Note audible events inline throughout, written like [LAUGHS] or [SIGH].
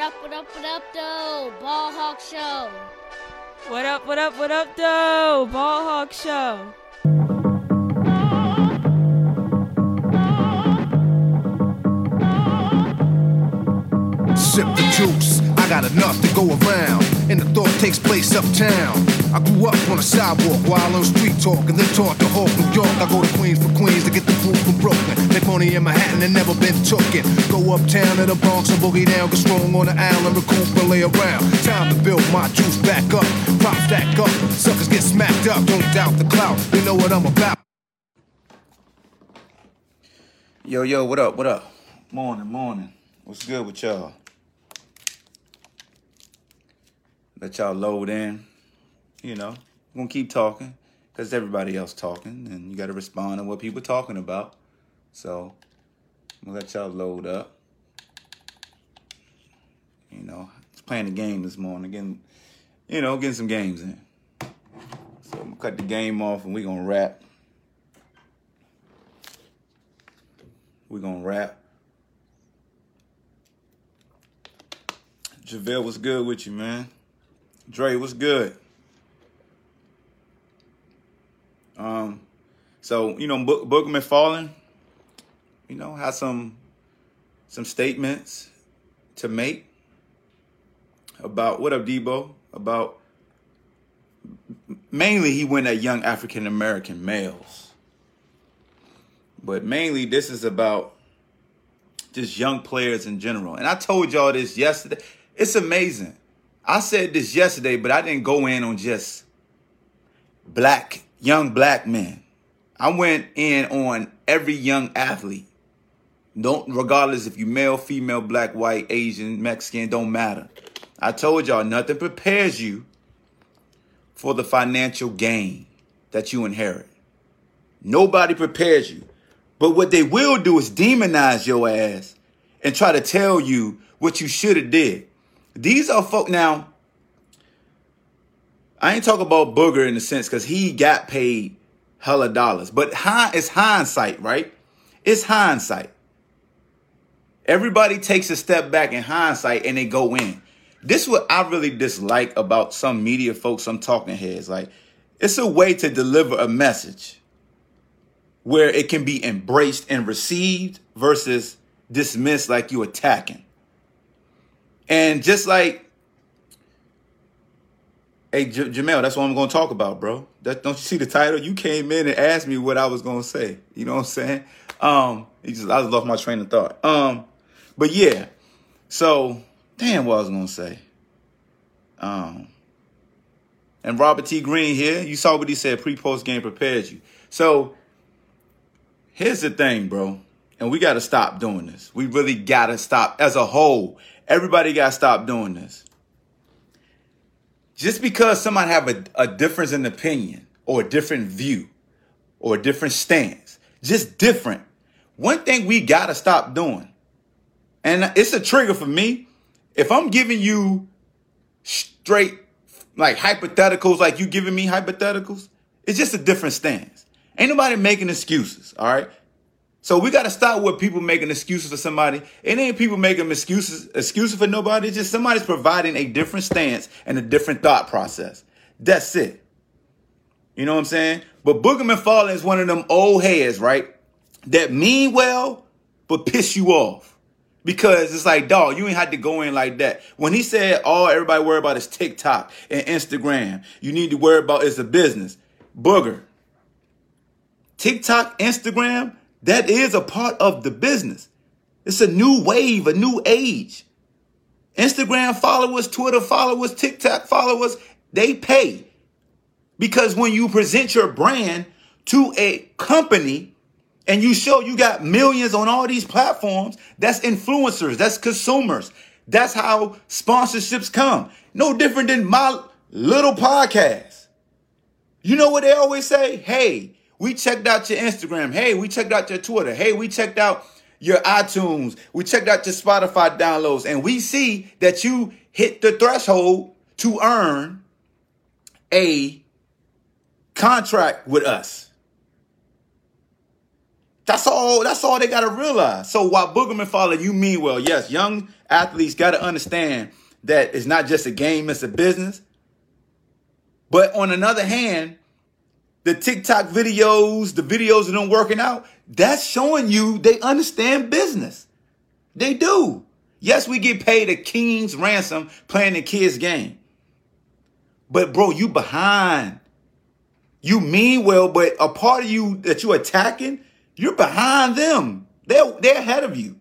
up, what up, what up, though? Ball Hawk Show. What up, what up, what up, though? Ball Hawk Show. Sip the juice, I got enough to go around. The thought takes place uptown. I grew up on a sidewalk while on street talk and then taught to Hawk, New York. I go to Queens for Queens to get the food from Brooklyn. Make money in Manhattan and never been tooken. Go uptown to the Bronx and boogie down, get strong on the island, recoup and lay around. Time to build my juice back up. Prop stack up, suckers get smacked up. Don't doubt the clout, they know what I'm about. Yo, yo, what up, what up? Morning, morning. What's good with y'all? Let y'all load in. You know, I'm gonna keep talking because everybody else talking, and you gotta respond to what people talking about. So I'm gonna let y'all load up. You know, just playing the game this morning, getting, you know, getting some games in. So I'm gonna cut the game off, and we gonna wrap. we gonna wrap. JaVale, what's good with you, man? Dre, what's good? Um, so you know, Book, Booger McFarland, you know, has some some statements to make about what up, Debo? About mainly he went at young African American males, but mainly this is about just young players in general. And I told y'all this yesterday. It's amazing. I said this yesterday, but I didn't go in on just black, young black men. I went in on every young athlete. Don't regardless if you male, female, black, white, Asian, Mexican, don't matter. I told y'all nothing prepares you for the financial gain that you inherit. Nobody prepares you. But what they will do is demonize your ass and try to tell you what you should have did. These are folk now. I ain't talking about Booger in the sense because he got paid hella dollars, but hi, it's hindsight, right? It's hindsight. Everybody takes a step back in hindsight and they go in. This is what I really dislike about some media folks, some talking heads. Like, it's a way to deliver a message where it can be embraced and received versus dismissed like you attacking. And just like, hey, J- Jamel, that's what I'm going to talk about, bro. That, don't you see the title? You came in and asked me what I was going to say. You know what I'm saying? Um, just, I just lost my train of thought. Um, but yeah, so damn, what I was going to say. Um, and Robert T. Green here, you saw what he said. Pre-post game prepares you. So here's the thing, bro. And we got to stop doing this. We really got to stop as a whole. Everybody got to stop doing this. Just because somebody have a, a difference in opinion or a different view or a different stance, just different. One thing we got to stop doing, and it's a trigger for me. If I'm giving you straight like hypotheticals, like you giving me hypotheticals, it's just a different stance. Ain't nobody making excuses, all right? So we got to stop with people making excuses for somebody. It ain't people making excuses excuses for nobody. It's just somebody's providing a different stance and a different thought process. That's it. You know what I'm saying? But Boogerman McFarland is one of them old heads, right? That mean well, but piss you off. Because it's like, dog, you ain't had to go in like that. When he said all everybody worry about is TikTok and Instagram, you need to worry about is a business. Booger. TikTok, Instagram, that is a part of the business. It's a new wave, a new age. Instagram followers, Twitter followers, TikTok followers, they pay. Because when you present your brand to a company and you show you got millions on all these platforms, that's influencers, that's consumers. That's how sponsorships come. No different than my little podcast. You know what they always say? Hey, we checked out your Instagram. Hey, we checked out your Twitter. Hey, we checked out your iTunes. We checked out your Spotify downloads. And we see that you hit the threshold to earn a contract with us. That's all. That's all they got to realize. So while Boogerman follow, you mean well. Yes, young athletes got to understand that it's not just a game; it's a business. But on another hand, the TikTok videos, the videos of them working out, that's showing you they understand business. They do. Yes, we get paid a king's ransom playing the kids' game. But bro, you behind. You mean well, but a part of you that you attacking, you're behind them. They're they're ahead of you.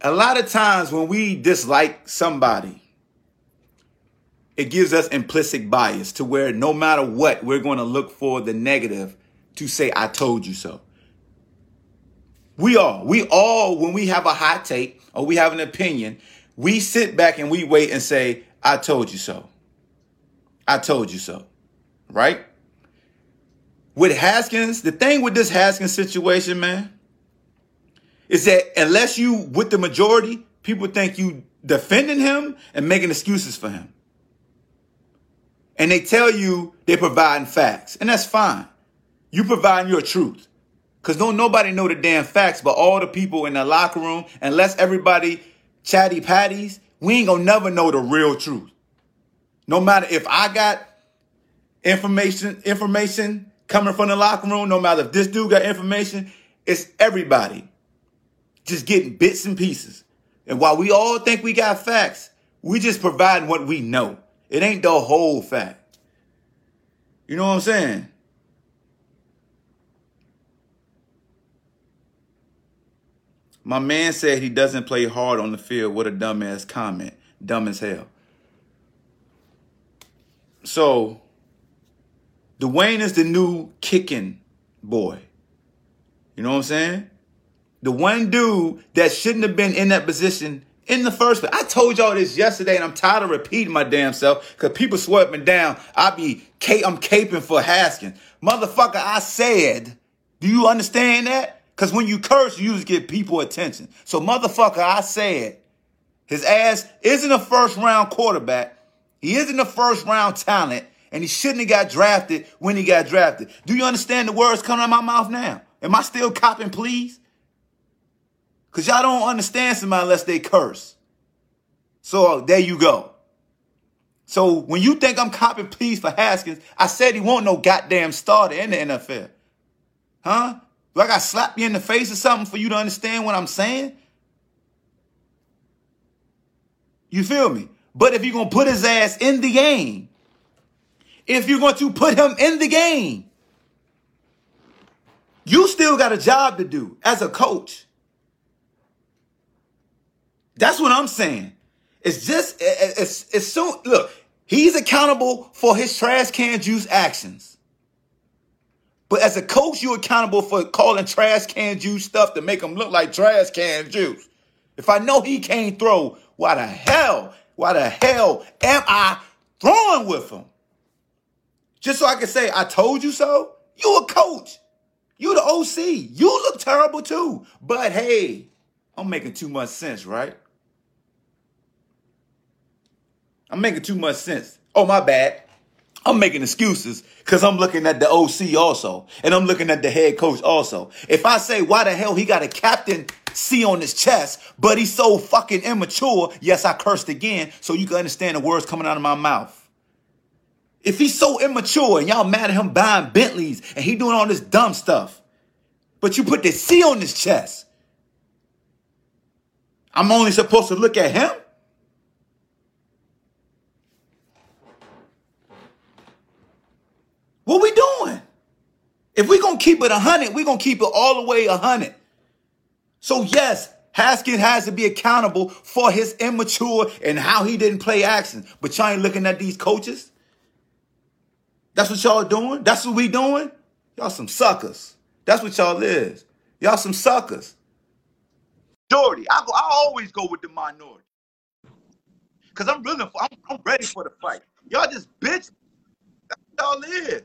A lot of times when we dislike somebody, it gives us implicit bias to where no matter what, we're going to look for the negative to say, I told you so. We all, we all, when we have a hot take or we have an opinion, we sit back and we wait and say, I told you so. I told you so. Right? With Haskins, the thing with this Haskins situation, man, is that unless you with the majority, people think you defending him and making excuses for him. And they tell you they're providing facts, and that's fine. You providing your truth. Cause don't nobody know the damn facts, but all the people in the locker room, unless everybody chatty patties, we ain't gonna never know the real truth. No matter if I got information, information coming from the locker room, no matter if this dude got information, it's everybody just getting bits and pieces. And while we all think we got facts, we just providing what we know. It ain't the whole fact. You know what I'm saying? My man said he doesn't play hard on the field. What a dumbass comment. Dumb as hell. So, Dwayne is the new kicking boy. You know what I'm saying? The one dude that shouldn't have been in that position in the first place. I told y'all this yesterday, and I'm tired of repeating my damn self because people sweat me down. I be I'm caping for Haskins, motherfucker. I said, do you understand that? Because when you curse, you just get people attention. So, motherfucker, I said, his ass isn't a first round quarterback. He isn't a first round talent, and he shouldn't have got drafted when he got drafted. Do you understand the words coming out of my mouth now? Am I still copping, please? Because y'all don't understand somebody unless they curse. So there you go. So when you think I'm copping pleas for Haskins, I said he won't no goddamn starter in the NFL. Huh? Do I got slap you in the face or something for you to understand what I'm saying? You feel me? But if you're going to put his ass in the game, if you're going to put him in the game, you still got a job to do as a coach. That's what I'm saying. It's just, it's, it's so, look, he's accountable for his trash can juice actions. But as a coach, you're accountable for calling trash can juice stuff to make him look like trash can juice. If I know he can't throw, why the hell, why the hell am I throwing with him? Just so I can say, I told you so? You a coach. You the OC. You look terrible too. But hey, I'm making too much sense, right? I'm making too much sense. Oh, my bad. I'm making excuses because I'm looking at the OC also, and I'm looking at the head coach also. If I say, why the hell he got a captain C on his chest, but he's so fucking immature, yes, I cursed again, so you can understand the words coming out of my mouth. If he's so immature and y'all mad at him buying Bentleys and he doing all this dumb stuff, but you put the C on his chest, I'm only supposed to look at him? What we doing? If we gonna keep it a hundred, we gonna keep it all the way a hundred. So yes, Haskins has to be accountable for his immature and how he didn't play action. But y'all ain't looking at these coaches. That's what y'all doing. That's what we doing. Y'all some suckers. That's what y'all is. Y'all some suckers. Jordy, I go. I always go with the minority. Cause I'm really. I'm, I'm ready for the fight. Y'all just bitch that's all is.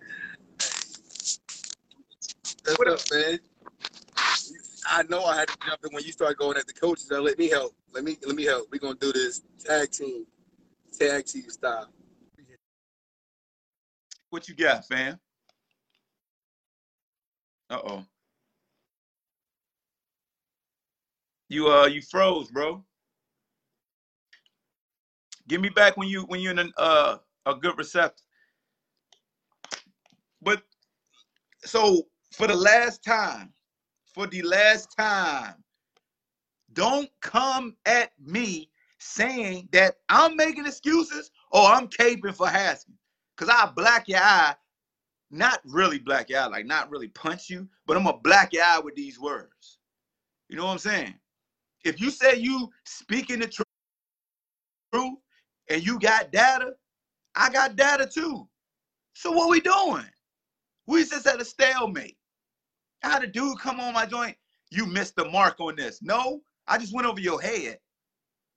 That's what up, man? I know I had to jump in when you start going at the coaches. So let me help. Let me let me help. We're gonna do this tag team, tag team style. What you got, fam? Uh oh. You uh you froze, bro. Give me back when you when you're in an, uh a good receptor. So for the last time, for the last time, don't come at me saying that I'm making excuses or I'm caping for Haskins. Cause I black your eye, not really black your eye, like not really punch you, but I'm gonna black your eye with these words. You know what I'm saying? If you say you speaking the tr- truth and you got data, I got data too. So what we doing? We just at a stalemate. I had a dude come on my joint? You missed the mark on this. No, I just went over your head.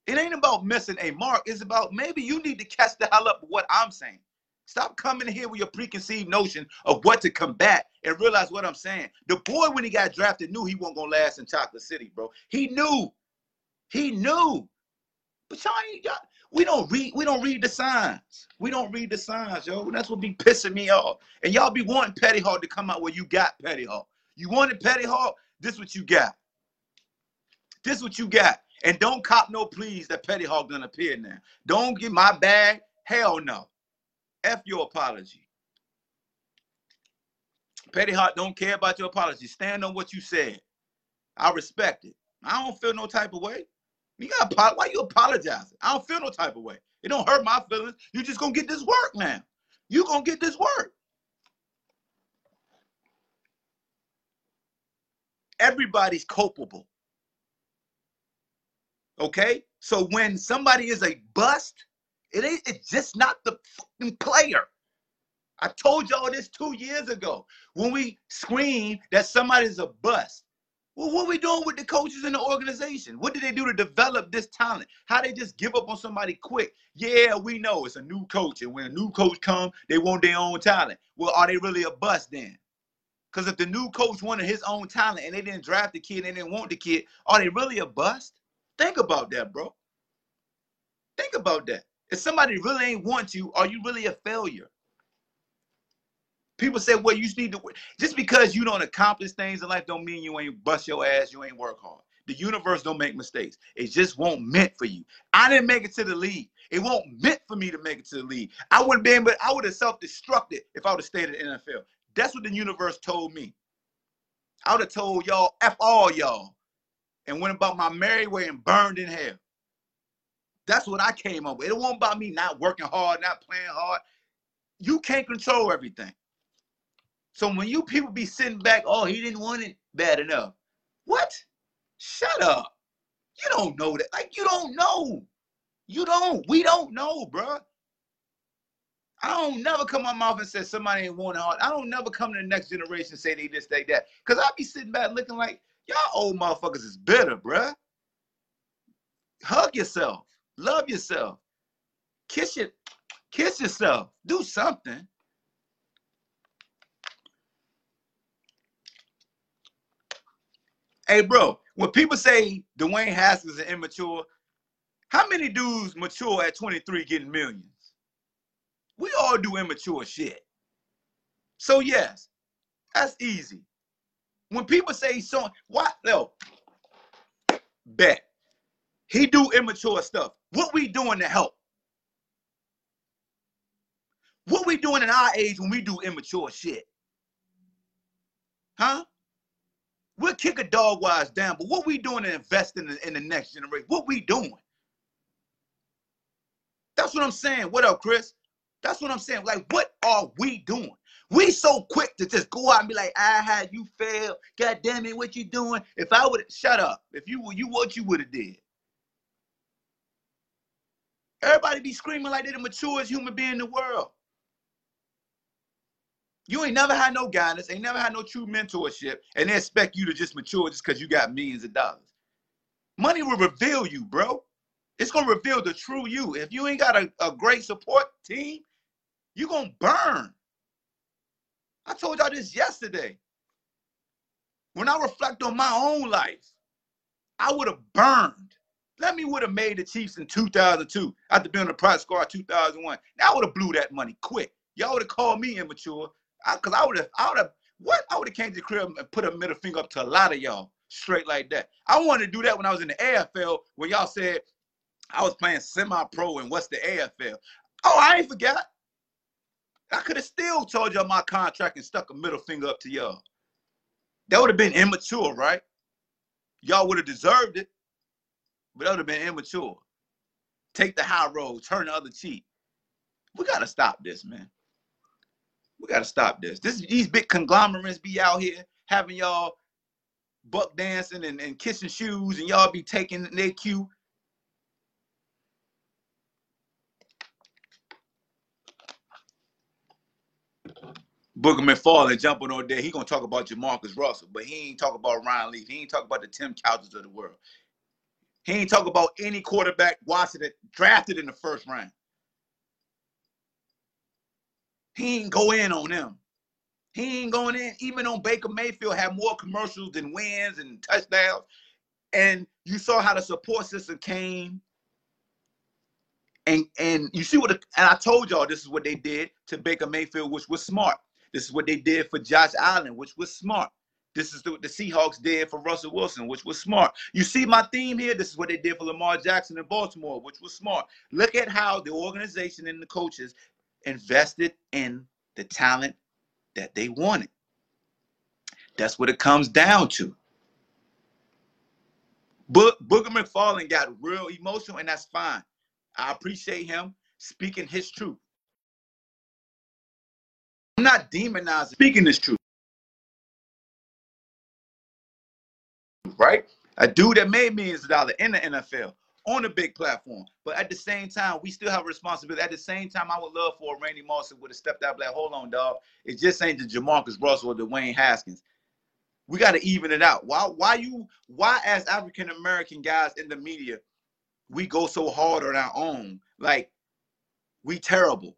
It ain't about missing a mark. It's about maybe you need to catch the hell up with what I'm saying. Stop coming here with your preconceived notion of what to combat and realize what I'm saying. The boy, when he got drafted, knew he wasn't gonna last in Chocolate City, bro. He knew. He knew. But y'all ain't y'all, we don't read, we don't read the signs. We don't read the signs, yo. That's what be pissing me off. And y'all be wanting Petty Hawk to come out where you got Petty Hawk. You wanted Petty Hawk, this what you got. This what you got. And don't cop no please that Petty Hawk gonna appear now. Don't get my bag. Hell no. F your apology. Petty Hawk don't care about your apology. Stand on what you said. I respect it. I don't feel no type of way. You got why you apologizing? I don't feel no type of way. It don't hurt my feelings. You just gonna get this work now. You gonna get this work. Everybody's culpable. Okay? So when somebody is a bust, it ain't it's just not the fucking player. I told y'all this two years ago when we screamed that somebody's a bust. Well, what we doing with the coaches in the organization? What did they do to develop this talent? How they just give up on somebody quick? Yeah, we know it's a new coach, and when a new coach come, they want their own talent. Well, are they really a bust then? Because if the new coach wanted his own talent and they didn't draft the kid and they didn't want the kid, are they really a bust? Think about that, bro. Think about that. If somebody really ain't want you, are you really a failure? People say, well, you need to just because you don't accomplish things in life don't mean you ain't bust your ass, you ain't work hard. The universe don't make mistakes. It just won't meant for you. I didn't make it to the league. It won't meant for me to make it to the league. I wouldn't be able, I would have self-destructed if I would have stayed in the NFL. That's what the universe told me. I would have told y'all, F all y'all, and went about my merry way and burned in hell. That's what I came up with. It wasn't about me not working hard, not playing hard. You can't control everything. So when you people be sitting back, oh, he didn't want it bad enough. What? Shut up. You don't know that. Like, you don't know. You don't. We don't know, bro. I don't never come my mouth and say somebody ain't want hard. I don't never come to the next generation say they this, they that. Because I be sitting back looking like, y'all old motherfuckers is bitter, bruh. Hug yourself. Love yourself. Kiss your, kiss yourself. Do something. Hey, bro, when people say Dwayne Haskins is immature, how many dudes mature at 23 getting millions? We all do immature shit. So yes, that's easy. When people say so, what? No, bet he do immature stuff. What we doing to help? What we doing in our age when we do immature shit? Huh? We'll kick a dog wise down, but what we doing to invest in the, in the next generation? What we doing? That's what I'm saying. What up, Chris? That's what I'm saying. Like, what are we doing? We so quick to just go out and be like, I had you fail. God damn it, what you doing? If I would shut up. If you were you what you would have did. Everybody be screaming like they're the maturest human being in the world. You ain't never had no guidance, ain't never had no true mentorship, and they expect you to just mature just because you got millions of dollars. Money will reveal you, bro. It's gonna reveal the true you. If you ain't got a, a great support team, you're gonna burn. I told y'all this yesterday. When I reflect on my own life, I would have burned. Let me would have made the Chiefs in 2002 after being on the practice squad 2001. Now I would have blew that money quick. Y'all would have called me immature because I, I would have, I would have, what? I would have came to the crib and put a middle finger up to a lot of y'all. straight like that. I wanted to do that when I was in the AFL when y'all said I was playing semi-pro and what's the AFL. Oh, I ain't forgot. I could have still told y'all my contract and stuck a middle finger up to y'all. That would have been immature, right? Y'all would have deserved it, but that would have been immature. Take the high road, turn the other cheek. We gotta stop this, man. We gotta stop this. This these big conglomerates be out here having y'all buck dancing and, and kissing shoes, and y'all be taking their cue. Booger McFarland jumping on there. He gonna talk about JaMarcus Russell, but he ain't talk about Ryan Leaf. He ain't talk about the Tim Couches of the world. He ain't talk about any quarterback Washington drafted in the first round. He ain't go in on them. He ain't going in. Even on Baker Mayfield had more commercials than wins and touchdowns. And you saw how the support system came. And and you see what the, and I told y'all this is what they did to Baker Mayfield, which was smart. This is what they did for Josh Allen, which was smart. This is what the Seahawks did for Russell Wilson, which was smart. You see my theme here? This is what they did for Lamar Jackson in Baltimore, which was smart. Look at how the organization and the coaches invested in the talent that they wanted. That's what it comes down to. Bo- Booger McFarland got real emotional, and that's fine. I appreciate him speaking his truth. I'm not demonizing speaking his truth. Right? A dude that made millions of dollars in the NFL on a big platform. But at the same time, we still have responsibility. At the same time, I would love for Randy Moss would have stepped out like, hold on, dog. It just ain't the JaMarcus Russell or Dwayne Haskins. We got to even it out. Why why you why as African American guys in the media, we go so hard on our own? Like we terrible.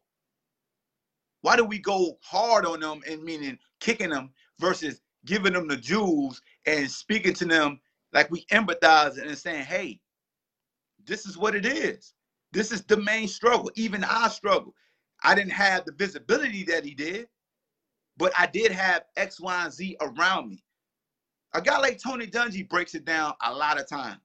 Why do we go hard on them and meaning kicking them versus giving them the jewels and speaking to them like we empathize and saying, hey, this is what it is. This is the main struggle. Even I struggle. I didn't have the visibility that he did, but I did have X, Y, and Z around me. A guy like Tony Dungy breaks it down a lot of times.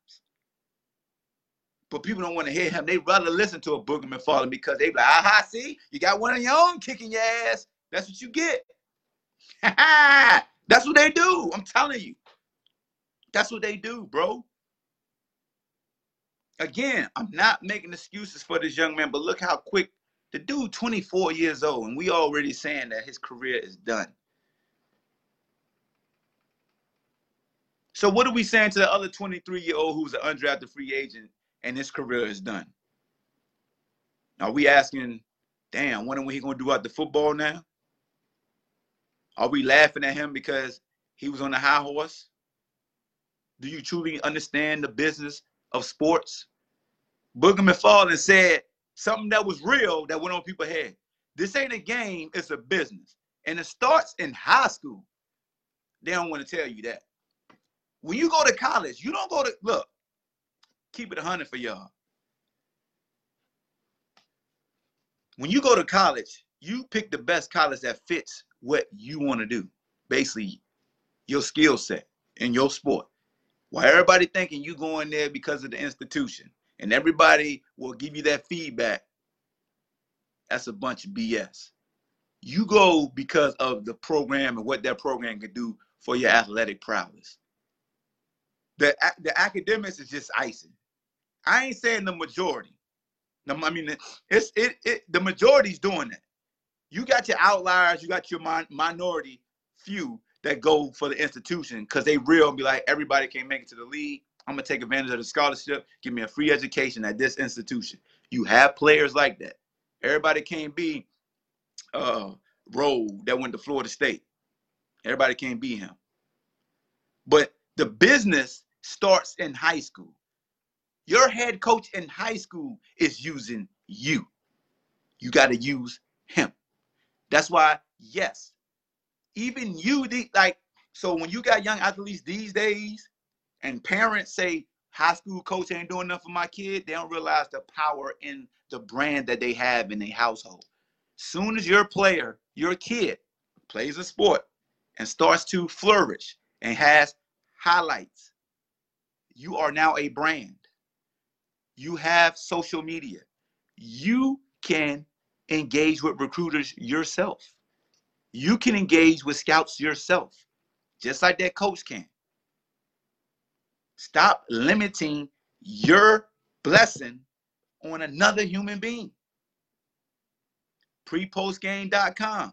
But people don't want to hear him. They rather listen to a Booger McFarland because they be like, aha, see, you got one of your own kicking your ass. That's what you get. [LAUGHS] That's what they do. I'm telling you. That's what they do, bro. Again, I'm not making excuses for this young man, but look how quick the dude, 24 years old, and we already saying that his career is done. So what are we saying to the other 23 year old who's an undrafted free agent and his career is done? Are we asking, damn, when are he gonna do out the football now? Are we laughing at him because he was on the high horse? Do you truly understand the business of sports? Booger McFarland said something that was real that went on people's head. This ain't a game, it's a business. And it starts in high school. They don't want to tell you that. When you go to college, you don't go to look, keep it a hundred for y'all. When you go to college, you pick the best college that fits what you want to do. Basically, your skill set in your sport. Why everybody thinking you going there because of the institution and everybody will give you that feedback. That's a bunch of BS. You go because of the program and what that program can do for your athletic prowess. The, the academics is just icing. I ain't saying the majority. I mean it's it, it the majority's doing that. You got your outliers, you got your min- minority few that go for the institution because they real and be like everybody can't make it to the league. I'm gonna take advantage of the scholarship, give me a free education at this institution. You have players like that. Everybody can't be uh Rolle that went to Florida State. Everybody can't be him. But the business starts in high school. Your head coach in high school is using you. You got to use him. That's why, yes, even you, the, like, so when you got young athletes these days, and parents say high school coach ain't doing enough for my kid, they don't realize the power in the brand that they have in their household. Soon as your player, your kid, plays a sport and starts to flourish and has highlights. You are now a brand. You have social media. You can engage with recruiters yourself. You can engage with scouts yourself, just like that coach can. Stop limiting your blessing on another human being. Prepostgame.com.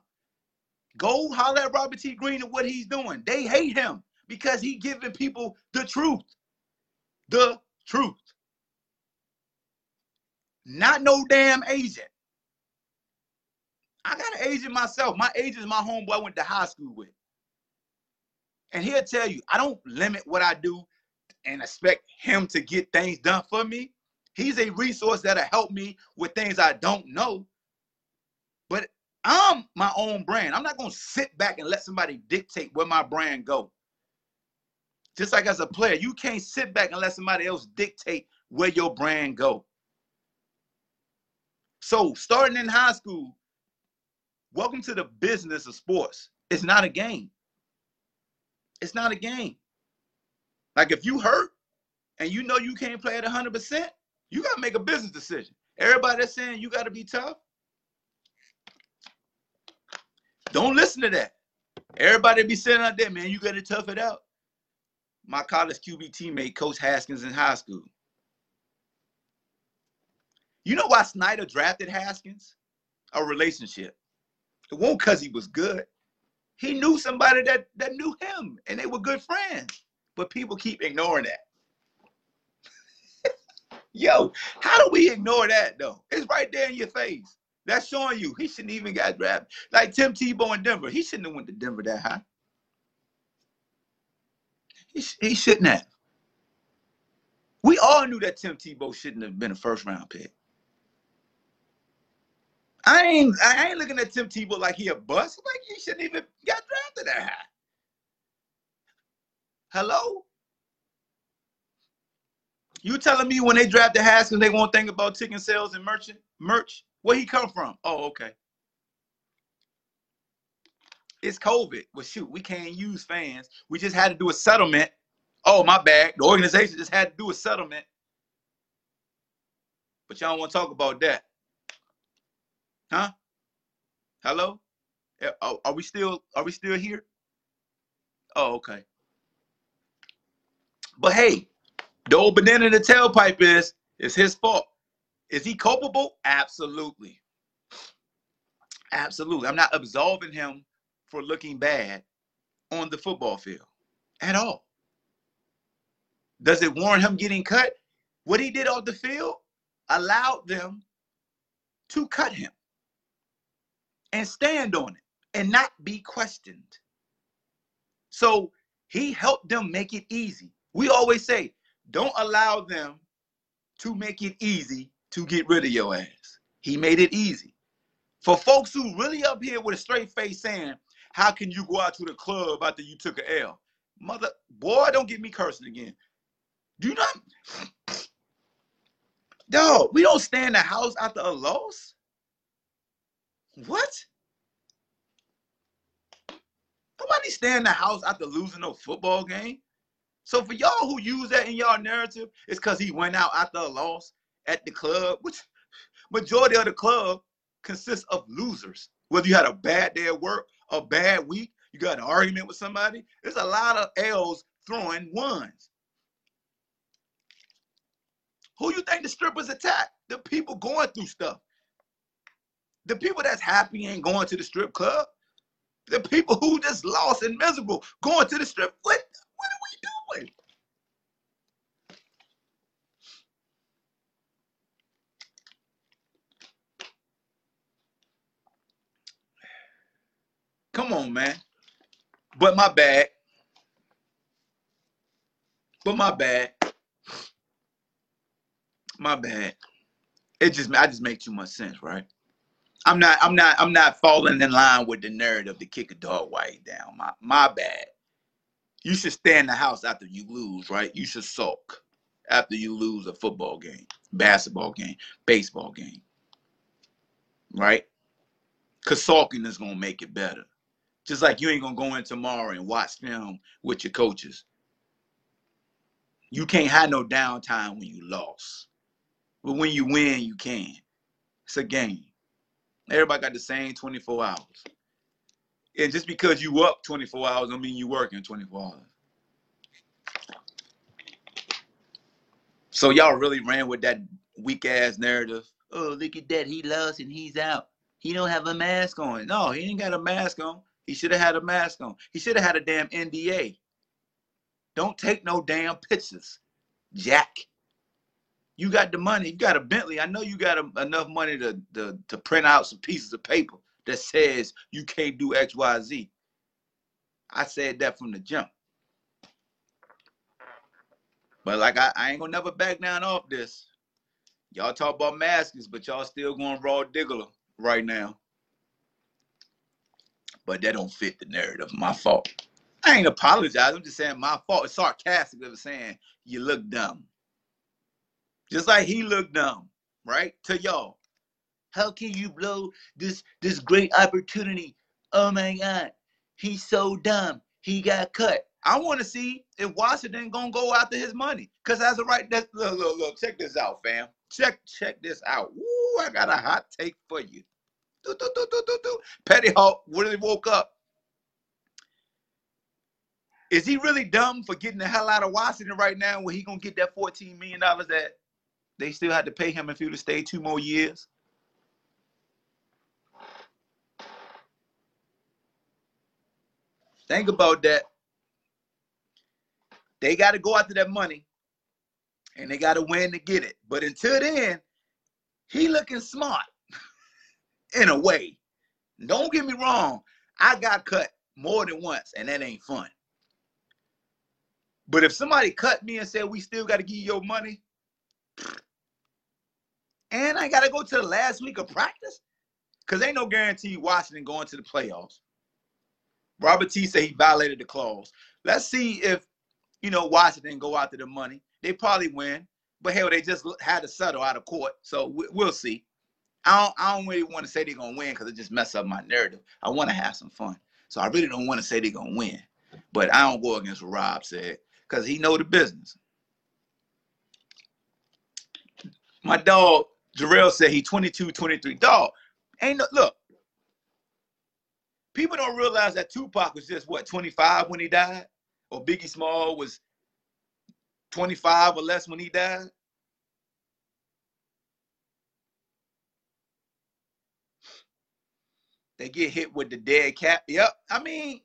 Go holler at Robert T. Green and what he's doing. They hate him because he giving people the truth. The truth. Not no damn agent. I got an agent myself. My agent is my homeboy I went to high school with. And he'll tell you, I don't limit what I do and expect him to get things done for me. He's a resource that'll help me with things I don't know. But I'm my own brand. I'm not gonna sit back and let somebody dictate where my brand go. Just like as a player, you can't sit back and let somebody else dictate where your brand go. So starting in high school, welcome to the business of sports. It's not a game. It's not a game. Like if you hurt and you know you can't play at 100%, you got to make a business decision. Everybody that's saying you got to be tough, don't listen to that. Everybody be saying out there, man, you got to tough it out. My college QB teammate, Coach Haskins in high school. You know why Snyder drafted Haskins? A relationship. It won't because he was good. He knew somebody that, that knew him and they were good friends. But people keep ignoring that. [LAUGHS] Yo, how do we ignore that though? It's right there in your face. That's showing you he shouldn't even got drafted. Like Tim Tebow in Denver, he shouldn't have went to Denver that high. He, he shouldn't have. We all knew that Tim Tebow shouldn't have been a first round pick. I ain't I ain't looking at Tim Tebow like he a bust. Like he shouldn't even got drafted that high. Hello? You telling me when they drafted Haskins, they won't think about ticket sales and merchant merch? Where he come from? Oh, okay. It's COVID. Well, shoot, we can't use fans. We just had to do a settlement. Oh, my bad. The organization just had to do a settlement. But y'all don't want to talk about that. Huh? Hello? Are, are we still are we still here? Oh, okay. But hey, the old banana in the tailpipe is is his fault. Is he culpable? Absolutely. Absolutely. I'm not absolving him for looking bad on the football field at all. Does it warrant him getting cut? What he did off the field allowed them to cut him and stand on it and not be questioned. So he helped them make it easy. We always say, don't allow them to make it easy to get rid of your ass. He made it easy. For folks who really up here with a straight face saying, how can you go out to the club after you took a L? Mother, boy, don't get me cursing again. Do not, dog, we don't stay in the house after a loss. What? Nobody stay in the house after losing no football game. So for y'all who use that in y'all narrative, it's because he went out after a loss at the club, which majority of the club consists of losers. Whether you had a bad day at work, a bad week, you got an argument with somebody, there's a lot of L's throwing ones. Who you think the strippers attack? The people going through stuff. The people that's happy ain't going to the strip club. The people who just lost and miserable going to the strip. What Come on, man. But my bad. But my bad. My bad. It just I just make too much sense, right? I'm not I'm not I'm not falling in line with the narrative to kick a dog white down. My my bad. You should stay in the house after you lose, right? You should sulk after you lose a football game, basketball game, baseball game. Right? Cause sulking is gonna make it better. Just like you ain't gonna go in tomorrow and watch film with your coaches. You can't have no downtime when you lost. But when you win, you can. It's a game. Everybody got the same 24 hours. And just because you up 24 hours don't mean you working 24 hours. So y'all really ran with that weak ass narrative. Oh, look at that. He lost and he's out. He don't have a mask on. No, he ain't got a mask on. He should have had a mask on. He should have had a damn NDA. Don't take no damn pictures, Jack. You got the money. You got a Bentley. I know you got a, enough money to, to to print out some pieces of paper that says you can't do X, Y, Z. I said that from the jump. But like I, I ain't gonna never back down off this. Y'all talk about masks, but y'all still going raw diggler right now. But that don't fit the narrative. My fault. I ain't apologizing. I'm just saying my fault. It's sarcastic of saying you look dumb. Just like he looked dumb, right? To y'all. How can you blow this this great opportunity? Oh my God, he's so dumb. He got cut. I want to see if Washington gonna go after his money. Cause as a right, that look, look, look, check this out, fam. Check, check this out. Ooh, I got a hot take for you. Do, do, do, do, do, do. Petty Hawk really woke up. Is he really dumb for getting the hell out of Washington right now Where he gonna get that $14 million that they still had to pay him if he would stay two more years? Think about that. They got to go after that money and they got to win to get it. But until then, he looking smart [LAUGHS] in a way. Don't get me wrong. I got cut more than once, and that ain't fun. But if somebody cut me and said we still got to give you your money, and I got to go to the last week of practice, because ain't no guarantee Washington going to the playoffs. Robert T said he violated the clause. Let's see if you know Washington go after the money. They probably win, but hell, they just had to settle out of court, so we, will see. I don't, I don't really want to say they're gonna win because it just mess up my narrative. I want to have some fun, so I really don't want to say they're gonna win. But I don't go against what Rob said because he know the business. My dog Jarrell said he 22, 23. Dog, ain't no look. People don't realize that Tupac was just what 25 when he died, or Biggie Small was 25 or less when he died. They get hit with the dead cat. Yep. I mean,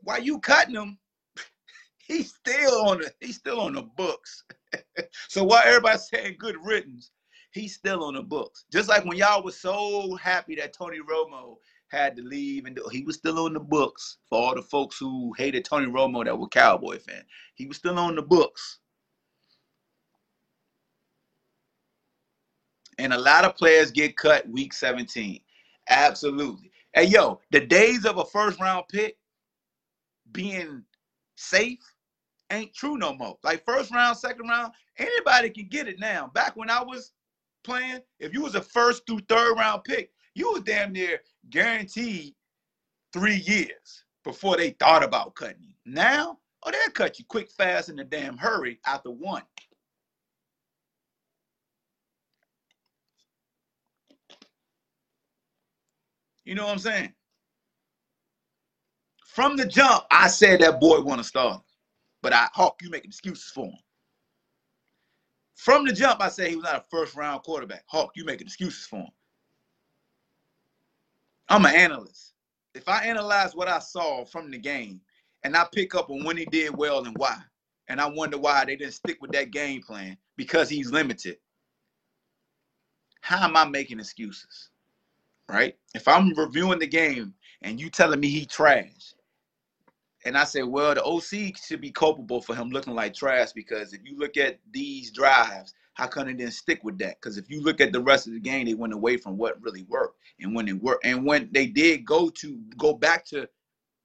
why you cutting him? [LAUGHS] he's still on the he's still on the books. [LAUGHS] so while everybody's saying good riddance, he's still on the books. Just like when y'all was so happy that Tony Romo had to leave and he was still on the books for all the folks who hated Tony Romo that were Cowboy fan. He was still on the books. And a lot of players get cut week 17. Absolutely. Hey, yo, the days of a first round pick being safe ain't true no more. Like first round, second round, anybody can get it now. Back when I was playing, if you was a first through third round pick, you were damn near guaranteed three years before they thought about cutting you. Now, oh, they'll cut you quick, fast, in a damn hurry after one. You know what I'm saying? From the jump, I said that boy want to start. But I Hawk, you make excuses for him. From the jump, I said he was not a first round quarterback. Hawk, you making excuses for him. I'm an analyst. If I analyze what I saw from the game and I pick up on when he did well and why, and I wonder why they didn't stick with that game plan because he's limited, how am I making excuses? Right? If I'm reviewing the game and you telling me he trash, and I said, well, the OC should be culpable for him looking like trash because if you look at these drives, how come they didn't stick with that? Because if you look at the rest of the game, they went away from what really worked. And when worked, and when they did go to go back to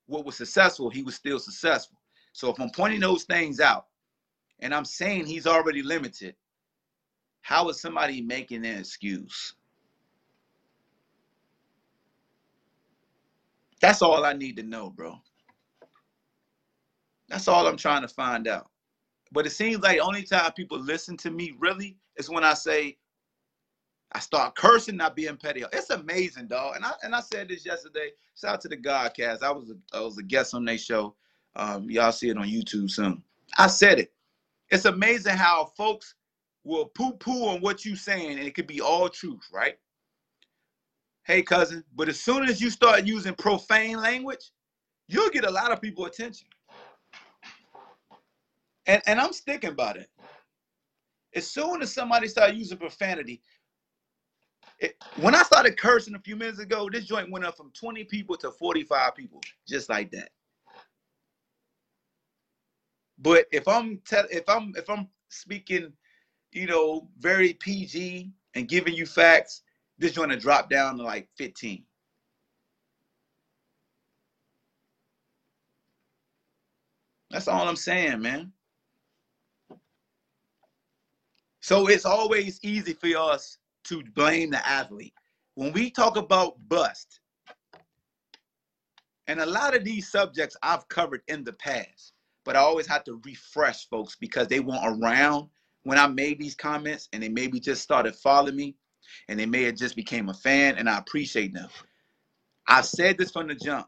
what was successful, he was still successful. So if I'm pointing those things out and I'm saying he's already limited, how is somebody making an excuse? That's all I need to know, bro. That's all I'm trying to find out. But it seems like only time people listen to me really is when I say I start cursing, not being petty. It's amazing, dog. And I and I said this yesterday. Shout out to the Godcast. I was a, I was a guest on their show. Um, y'all see it on YouTube soon. I said it. It's amazing how folks will poo-poo on what you're saying, and it could be all truth, right? Hey, cousin. But as soon as you start using profane language, you'll get a lot of people attention. And and I'm sticking by that. As soon as somebody started using profanity, it, when I started cursing a few minutes ago, this joint went up from 20 people to 45 people, just like that. But if I'm te- if I'm if I'm speaking, you know, very PG and giving you facts, this joint to drop down to like 15. That's all I'm saying, man. So it's always easy for us to blame the athlete. When we talk about bust, and a lot of these subjects I've covered in the past, but I always have to refresh folks because they weren't around when I made these comments and they maybe just started following me and they may have just became a fan and I appreciate them. I've said this from the jump.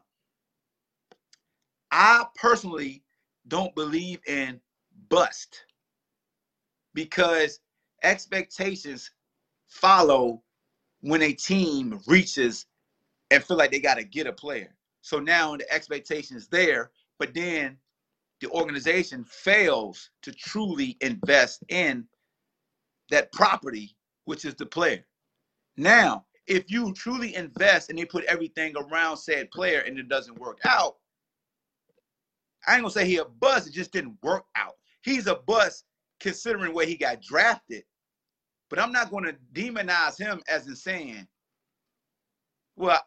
I personally don't believe in bust because expectations follow when a team reaches and feel like they got to get a player. So now the expectation is there, but then the organization fails to truly invest in that property, which is the player. Now, if you truly invest and they put everything around said player and it doesn't work out, I ain't gonna say he a bust, it just didn't work out. He's a bust considering where he got drafted but I'm not going to demonize him as in saying, well,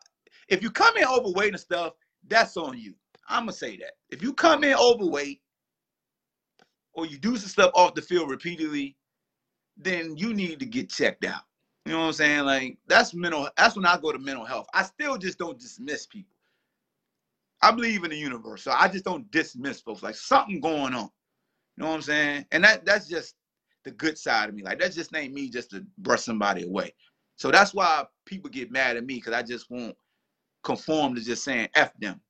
if you come in overweight and stuff, that's on you. I'm going to say that. If you come in overweight or you do some stuff off the field repeatedly, then you need to get checked out. You know what I'm saying? Like that's mental. That's when I go to mental health. I still just don't dismiss people. I believe in the universe, so I just don't dismiss folks. Like something going on. You know what I'm saying? And that that's just the good side of me. Like that just ain't me just to brush somebody away. So that's why people get mad at me because I just won't conform to just saying F them.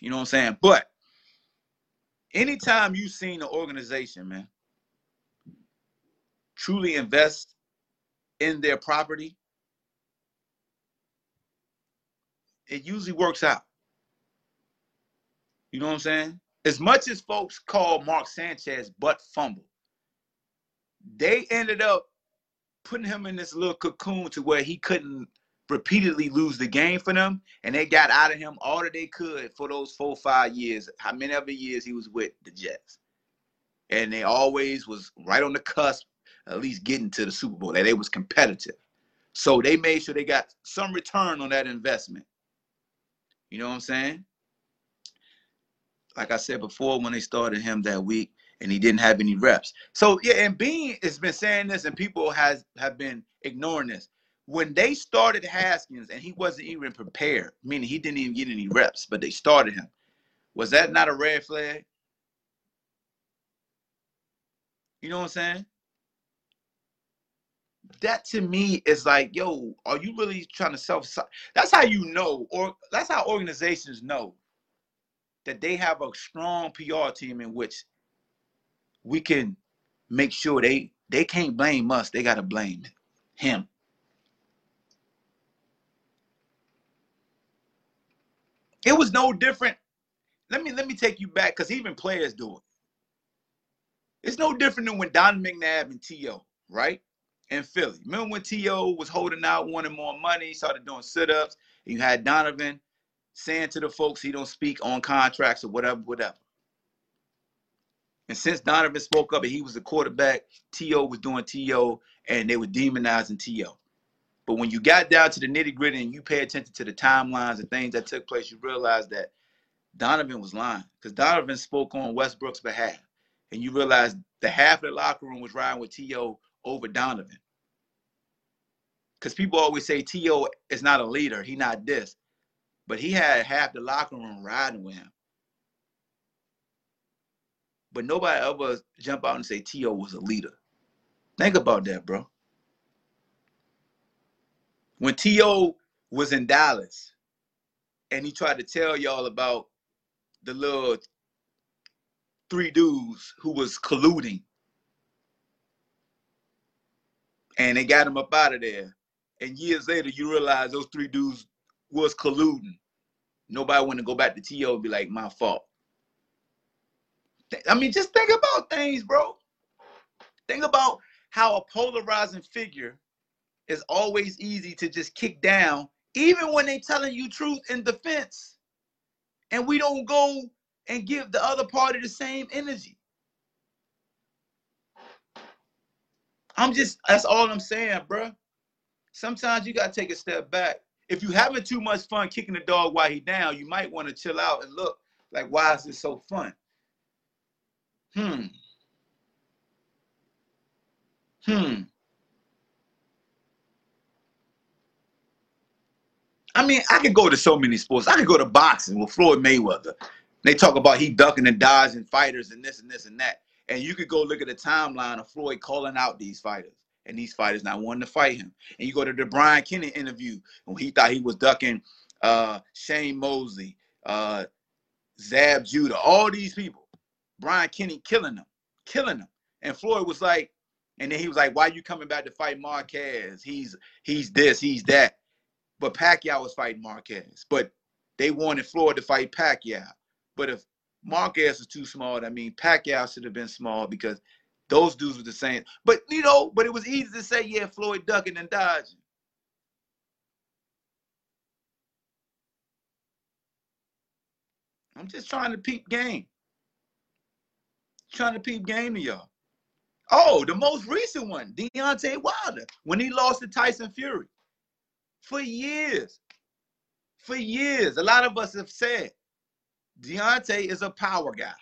You know what I'm saying? But anytime you've seen an organization, man, truly invest in their property, it usually works out. You know what I'm saying? As much as folks call Mark Sanchez butt fumble, they ended up putting him in this little cocoon to where he couldn't repeatedly lose the game for them, and they got out of him all that they could for those four five years, how many other years he was with the Jets, and they always was right on the cusp, at least getting to the Super Bowl. That they was competitive, so they made sure they got some return on that investment. You know what I'm saying? Like I said before, when they started him that week, and he didn't have any reps. So yeah, and Beane has been saying this, and people has have been ignoring this. When they started Haskins and he wasn't even prepared, meaning he didn't even get any reps, but they started him. Was that not a red flag? You know what I'm saying? That to me is like, yo, are you really trying to self? That's how you know, or that's how organizations know that they have a strong PR team in which we can make sure they they can't blame us. They gotta blame him. It was no different. Let me let me take you back because even players do it. It's no different than when Don McNabb and T.O., right? In Philly. Remember when T.O. was holding out, wanting more money, started doing sit-ups, you had Donovan saying to the folks he don't speak on contracts or whatever, whatever. And since Donovan spoke up and he was the quarterback, T.O. was doing T.O. and they were demonizing T.O. But when you got down to the nitty gritty and you pay attention to the timelines and things that took place, you realize that Donovan was lying because Donovan spoke on Westbrook's behalf. And you realize the half of the locker room was riding with T.O. over Donovan. Because people always say T.O. is not a leader, he not this. But he had half the locker room riding with him. but nobody ever jump out and say T.O. was a leader. Think about that, bro. When T.O. was in Dallas and he tried to tell y'all about the little three dudes who was colluding and they got him up out of there. And years later, you realize those three dudes was colluding. Nobody want to go back to T.O. and be like, my fault. I mean, just think about things, bro. Think about how a polarizing figure is always easy to just kick down, even when they telling you truth in defense. And we don't go and give the other party the same energy. I'm just, that's all I'm saying, bro. Sometimes you gotta take a step back. If you're having too much fun kicking the dog while he down, you might want to chill out and look like, why is this so fun? Hmm. Hmm. I mean, I could go to so many sports. I could go to boxing with Floyd Mayweather. They talk about he ducking and dodging fighters and this and this and that. And you could go look at the timeline of Floyd calling out these fighters and these fighters not wanting to fight him. And you go to the Brian Kenny interview when he thought he was ducking uh, Shane Mosley, uh, Zab Judah, all these people. Brian Kenny killing them, killing them. And Floyd was like, and then he was like, "Why you coming back to fight Marquez? He's he's this, he's that." But Pacquiao was fighting Marquez, but they wanted Floyd to fight Pacquiao. But if Marquez was too small, I mean, Pacquiao should have been small because those dudes were the same. But you know, but it was easy to say, yeah, Floyd ducking and dodging. I'm just trying to peep game. Trying to peep game to y'all. Oh, the most recent one, Deontay Wilder, when he lost to Tyson Fury. For years, for years, a lot of us have said Deontay is a power guy.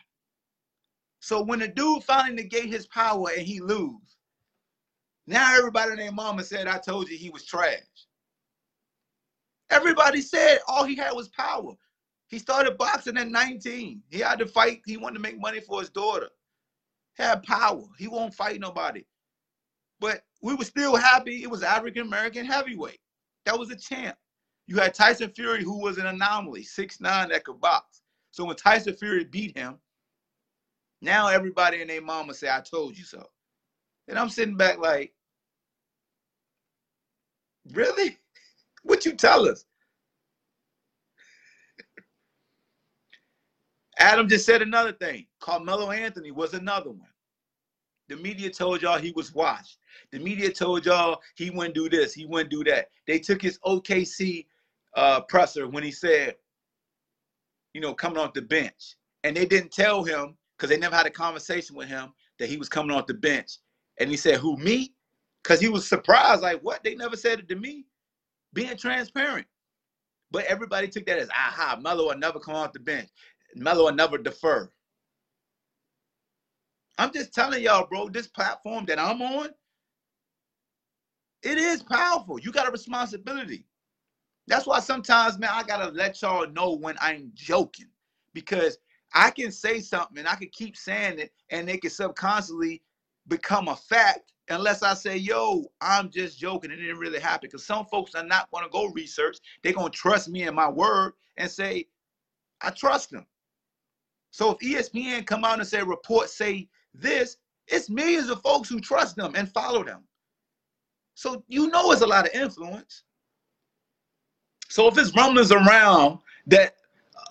So when the dude finally negate his power and he lose, now everybody their mama said, I told you he was trash. Everybody said all he had was power. He started boxing at 19. He had to fight. He wanted to make money for his daughter had power. He won't fight nobody. But we were still happy. It was African American heavyweight. That was a champ. You had Tyson Fury, who was an anomaly, six nine that could box. So when Tyson Fury beat him, now everybody and their mama say, I told you so. And I'm sitting back like, really? [LAUGHS] What you tell us? [LAUGHS] Adam just said another thing. Carmelo Anthony was another one. The media told y'all he was washed. The media told y'all he wouldn't do this, he wouldn't do that. They took his OKC uh, presser when he said, you know, coming off the bench. And they didn't tell him, because they never had a conversation with him, that he was coming off the bench. And he said, Who, me? Because he was surprised, like, what? They never said it to me. Being transparent. But everybody took that as, aha, Melo will never come off the bench. Melo will never defer. I'm just telling y'all, bro, this platform that I'm on, it is powerful. You got a responsibility. That's why sometimes, man, I gotta let y'all know when I'm joking because I can say something and I can keep saying it and they can subconsciously become a fact unless I say, yo, I'm just joking. It didn't really happen. Because some folks are not going to go research. They're going to trust me and my word and say, I trust them. So if ESPN come out and say reports say this, it's millions of folks who trust them and follow them. So you know it's a lot of influence. So if it's rumblings around that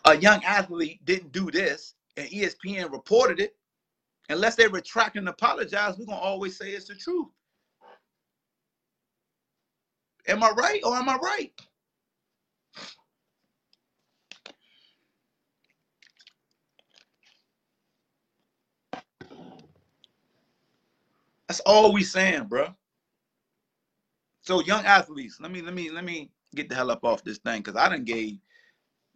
a young athlete didn't do this and ESPN reported it, unless they retract and apologize, we're gonna always say it's the truth. Am I right or am I right? That's all we saying, bro. So young athletes, let me let me let me get the hell up off this thing because I didn't gave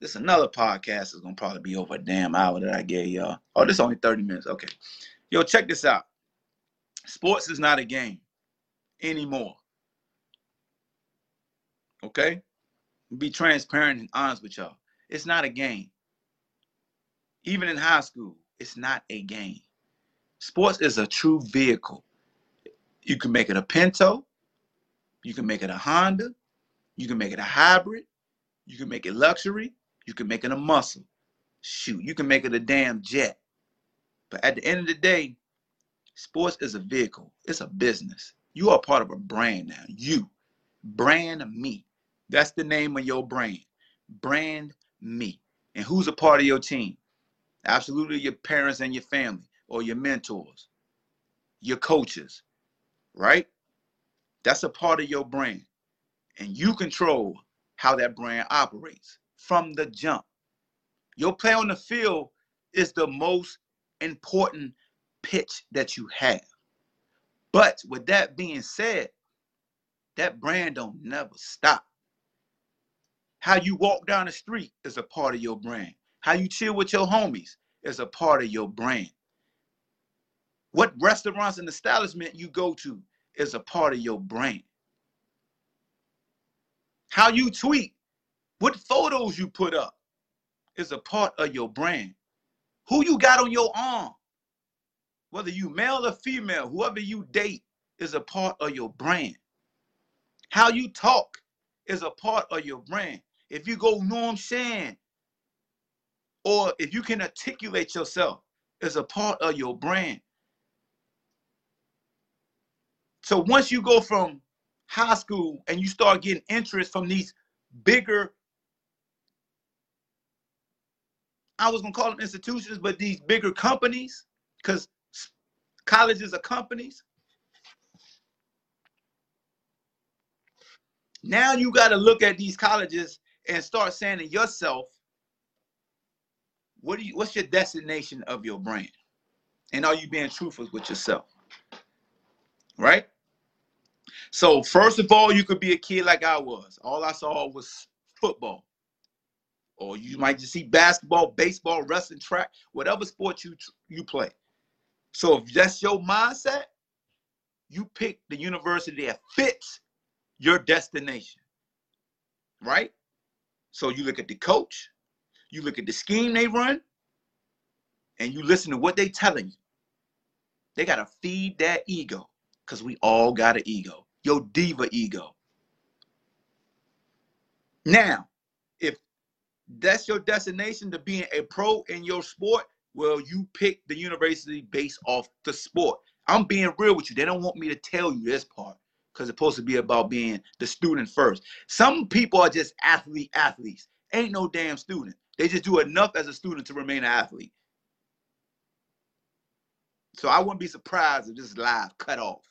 this another podcast is gonna probably be over a damn hour that I gave y'all. Oh, this only 30 minutes. Okay. Yo, check this out. Sports is not a game anymore. Okay? Be transparent and honest with y'all. It's not a game. Even in high school, it's not a game. Sports is a true vehicle. You can make it a Pinto, you can make it a Honda, you can make it a hybrid, you can make it luxury, you can make it a muscle. Shoot, you can make it a damn jet. But at the end of the day, sports is a vehicle. It's a business. You are part of a brand now. You. Brand me. That's the name of your brand. Brand me. And who's a part of your team? Absolutely your parents and your family or your mentors, your coaches, right? That's a part of your brand. And you control how that brand operates from the jump. Your play on the field is the most important pitch that you have. But with that being said, that brand don't never stop. How you walk down the street is a part of your brand. How you chill with your homies is a part of your brand. What restaurants and establishment you go to is a part of your brand. How you tweet, what photos you put up is a part of your brand. Who you got on your arm, whether you male or female, whoever you date is a part of your brand. How you talk is a part of your brand. If you go Norm Shan, or if you can articulate yourself, is a part of your brand. So once you go from high school and you start getting interest from these bigger, I was gonna call them institutions, but these bigger companies, because colleges are companies. Now you got to look at these colleges and start saying to yourself, what do you what's your destination of your brand? And are you being truthful with yourself? Right? So first of all, you could be a kid like I was. All I saw was football. Or you might just see basketball, baseball, wrestling, track, whatever sport you you play. So if that's your mindset, you pick the university that fits your destination. Right? So you look at the coach, you look at the scheme they run, and you listen to what they telling you. They gotta feed that ego, because we all got an ego. Your diva ego. Now, that's your destination to being a pro in your sport, well, you pick the university based off the sport. I'm being real with you. They don't want me to tell you this part because it's supposed to be about being the student first. Some people are just athlete athletes. Ain't no damn student. They just do enough as a student to remain an athlete. So I wouldn't be surprised if this live cut off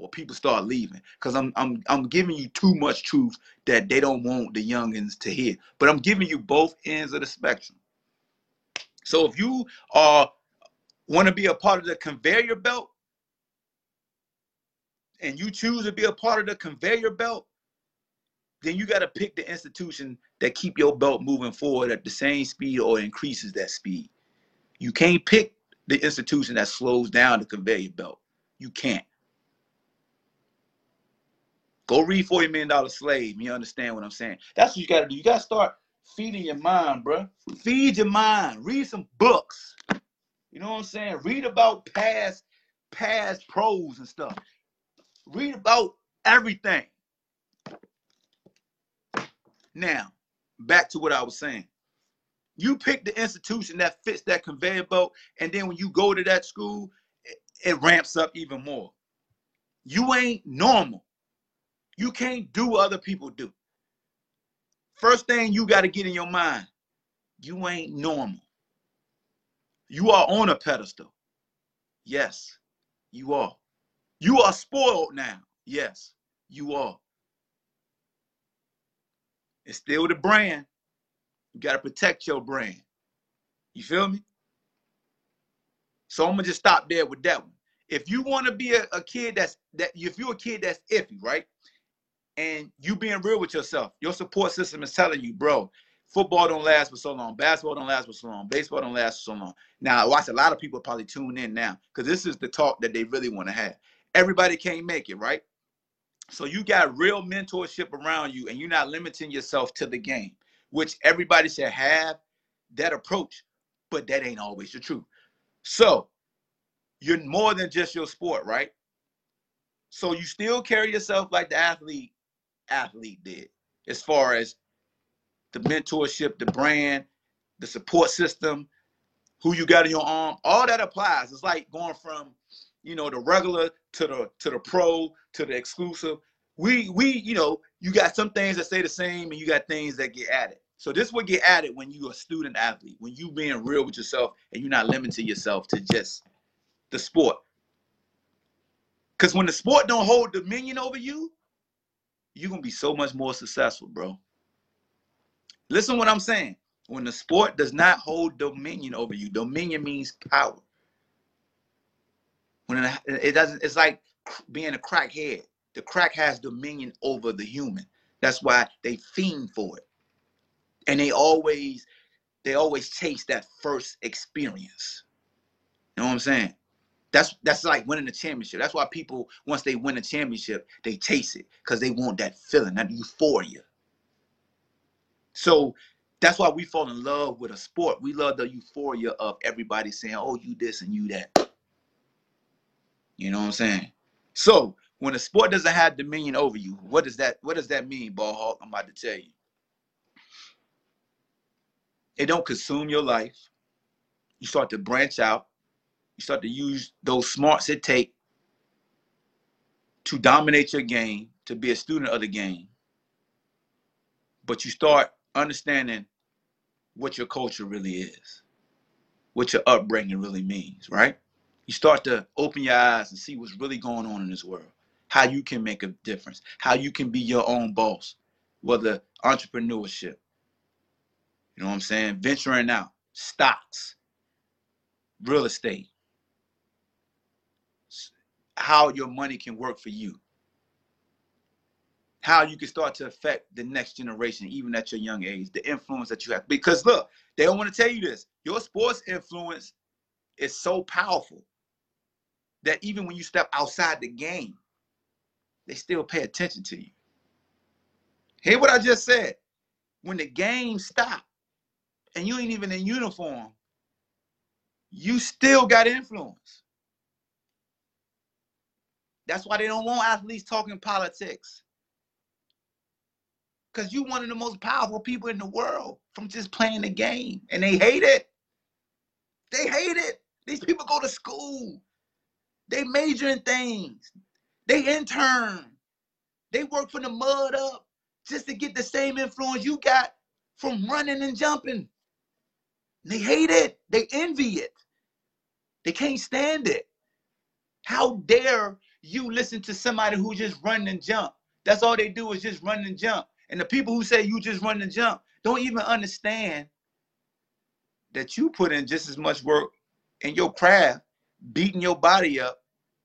or people start leaving because I'm I'm I'm giving you too much truth that they don't want the youngins to hear. But I'm giving you both ends of the spectrum. So if you are want to be a part of the conveyor belt and you choose to be a part of the conveyor belt, then you got to pick the institution that keep your belt moving forward at the same speed or increases that speed. You can't pick the institution that slows down the conveyor belt. You can't. Go read $40 million slave. You understand what I'm saying? That's what you got to do. You got to start feeding your mind, bro. Feed your mind. Read some books. You know what I'm saying? Read about past past pros and stuff. Read about everything. Now, back to what I was saying. You pick the institution that fits that conveyor belt, and then when you go to that school, it, it ramps up even more. You ain't normal. You can't do what other people do. First thing you got to get in your mind, you ain't normal. You are on a pedestal. Yes, you are. You are spoiled now. Yes, you are. It's still the brand. You got to protect your brand. You feel me? So I'm gonna just stop there with that one. If you want to be a, a kid that's that if you're a kid that's iffy, right? And you being real with yourself, your support system is telling you, bro, football don't last for so long, basketball don't last for so long, baseball don't last for so long. Now, I watch a lot of people probably tune in now because this is the talk that they really want to have. Everybody can't make it, right? So you got real mentorship around you, and you're not limiting yourself to the game, which everybody should have that approach, but that ain't always the truth. So you're more than just your sport, right? So you still carry yourself like the athlete athlete did, as far as the mentorship, the brand, the support system, who you got in your arm, all that applies. It's like going from, you know, the regular to the to the pro to the exclusive. We we you know you got some things that stay the same and you got things that get added. So this will get added when you're a student athlete, when you being real with yourself and you're not limiting yourself to just the sport. Because when the sport don't hold dominion over you, you're gonna be so much more successful, bro. Listen what I'm saying. When the sport does not hold dominion over you, dominion means power. When it, doesn't, it's like being a crackhead. The crack has dominion over the human. That's why they fiend for it. And they always, they always chase that first experience. You know what I'm saying? That's that's like winning a championship. That's why people, once they win a championship, they chase it because they want that feeling, that euphoria. So that's why we fall in love with a sport. We love the euphoria of everybody saying, "Oh, you this and you that." You know what I'm saying? So when a sport doesn't have dominion over you, what does that what does that mean, ball hawk? I'm about to tell you. It don't consume your life. You start to branch out. You start to use those smarts it take to dominate your game, to be a student of the game. But you start understanding what your culture really is, what your upbringing really means, right? You start to open your eyes and see what's really going on in this world, how you can make a difference, how you can be your own boss, whether entrepreneurship, you know what I'm saying, venturing out, stocks, real estate, how your money can work for you how you can start to affect the next generation, even at your young age, the influence that you have. Because look, they don't want to tell you this. Your sports influence is so powerful that even when you step outside the game, they still pay attention to you. Hear what I just said. When the game stop and you ain't even in uniform, you still got influence. That's why they don't want athletes talking politics. Because you're one of the most powerful people in the world from just playing the game. And they hate it. They hate it. These people go to school. They major in things. They intern. They work from the mud up just to get the same influence you got from running and jumping. They hate it. They envy it. They can't stand it. How dare you listen to somebody who just run and jump? That's all they do is just run and jump. And the people who say you just run and jump don't even understand that you put in just as much work in your craft, beating your body up,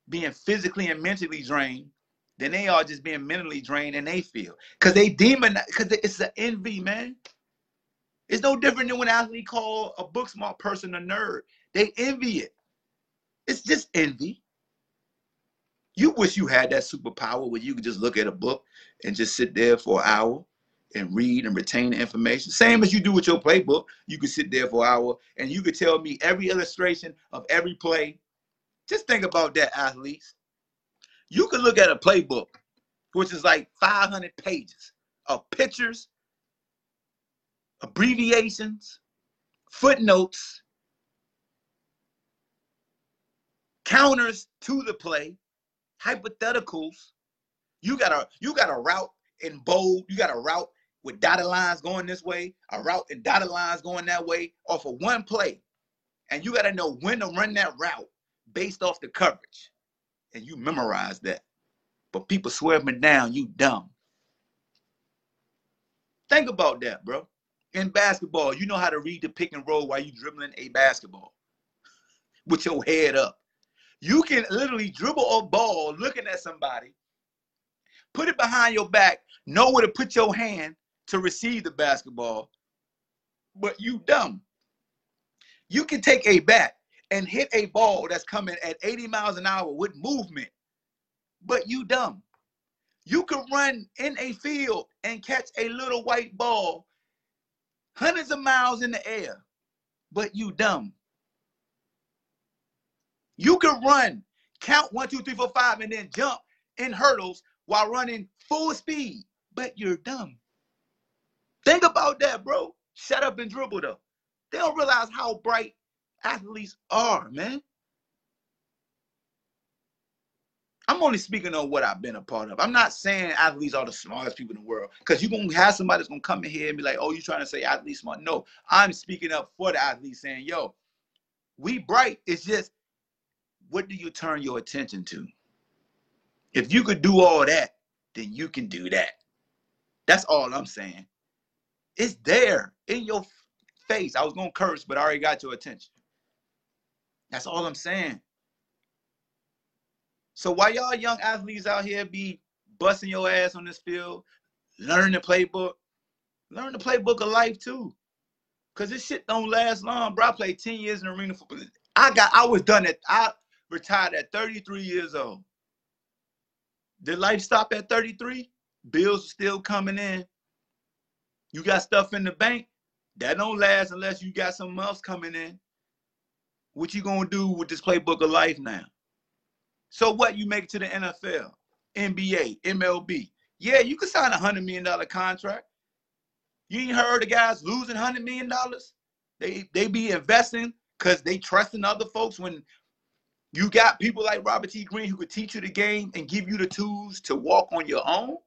being physically and mentally drained, than they are just being mentally drained and they feel. Because they demon, because it's an envy, man. It's no different than when athlete call a book smart person a nerd. They envy it. It's just envy. You wish you had that superpower where you could just look at a book and just sit there for an hour and read and retain the information. Same as you do with your playbook. You could sit there for an hour and you could tell me every illustration of every play. Just think about that, athletes. You could look at a playbook, which is like 500 pages of pictures, abbreviations, footnotes, counters to the play, hypotheticals. You got a you got a route in bold. You got a route with dotted lines going this way, a route and dotted lines going that way, off of one play, and you got to know when to run that route based off the coverage, and you memorize that. But people swear me down, you dumb. Think about that, bro. In basketball, you know how to read the pick and roll while you dribbling a basketball [LAUGHS] with your head up. You can literally dribble a ball looking at somebody, put it behind your back, know where to put your hand to receive the basketball, but you dumb. You can take a bat and hit a ball that's coming at 80 miles an hour with movement, but you dumb. You can run in a field and catch a little white ball hundreds of miles in the air, but you dumb. You can run, count one, two, three, four, five, and then jump in hurdles while running full speed, but you're dumb. Think about that, bro. Shut up and dribble though. They don't realize how bright athletes are, man. I'm only speaking on what I've been a part of. I'm not saying athletes are the smartest people in the world because you're gonna have somebody that's gonna come in here and be like, "Oh, you're trying to say athletes smart?" No, I'm speaking up for the athletes, saying, "Yo, we bright. It's just what do you turn your attention to? If you could do all that, then you can do that. That's all I'm saying. It's there in your face. I was gonna curse, but I already got your attention. That's all I'm saying. So why y'all young athletes out here be busting your ass on this field, learn the playbook, learn the playbook of life too. Cause this shit don't last long, bro. I played 10 years in the arena football. I got I was done at I retired at 33 years old. Did life stop at 33? Bills still coming in. You got stuff in the bank. That don't last unless you got something else coming in. What you gonna do with this playbook of life now? So what? You make it to the NFL, NBA, MLB. Yeah, you can sign a hundred million dollar contract. You ain't heard the guys losing hundred million dollars. They they be investing because they trust in other folks. When you got people like Robert T. Green who could teach you the game and give you the tools to walk on your own.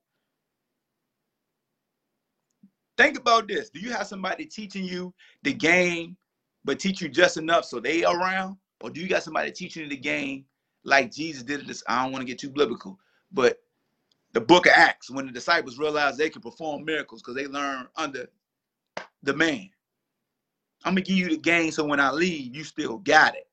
Think about this. Do you have somebody teaching you the game, but teach you just enough so they around? Or do you got somebody teaching you the game like Jesus did this. I don't want to get too biblical, but the book of Acts, when the disciples realized they could perform miracles because they learned under the man. I'm gonna give you the game so when I leave, you still got it.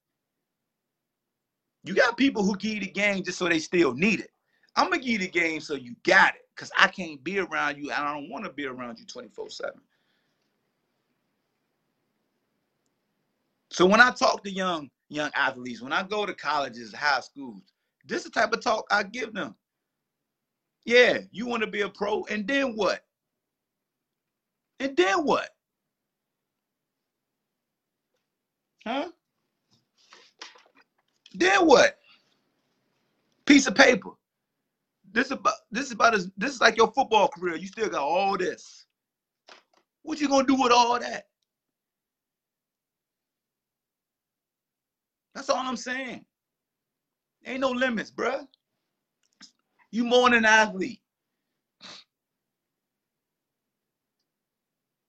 You got people who give you the game just so they still need it. I'm gonna give you the game so you got it because I can't be around you and I don't want to be around you 24 7. So when I talk to young young athletes, when I go to colleges, high schools, this is the type of talk I give them. Yeah, you want to be a pro, and then what? And then what? Huh? Then what? Piece of paper. This about this is about as this is like your football career. You still got all this. What you gonna do with all that? That's all I'm saying. Ain't no limits, bruh. You more than an athlete.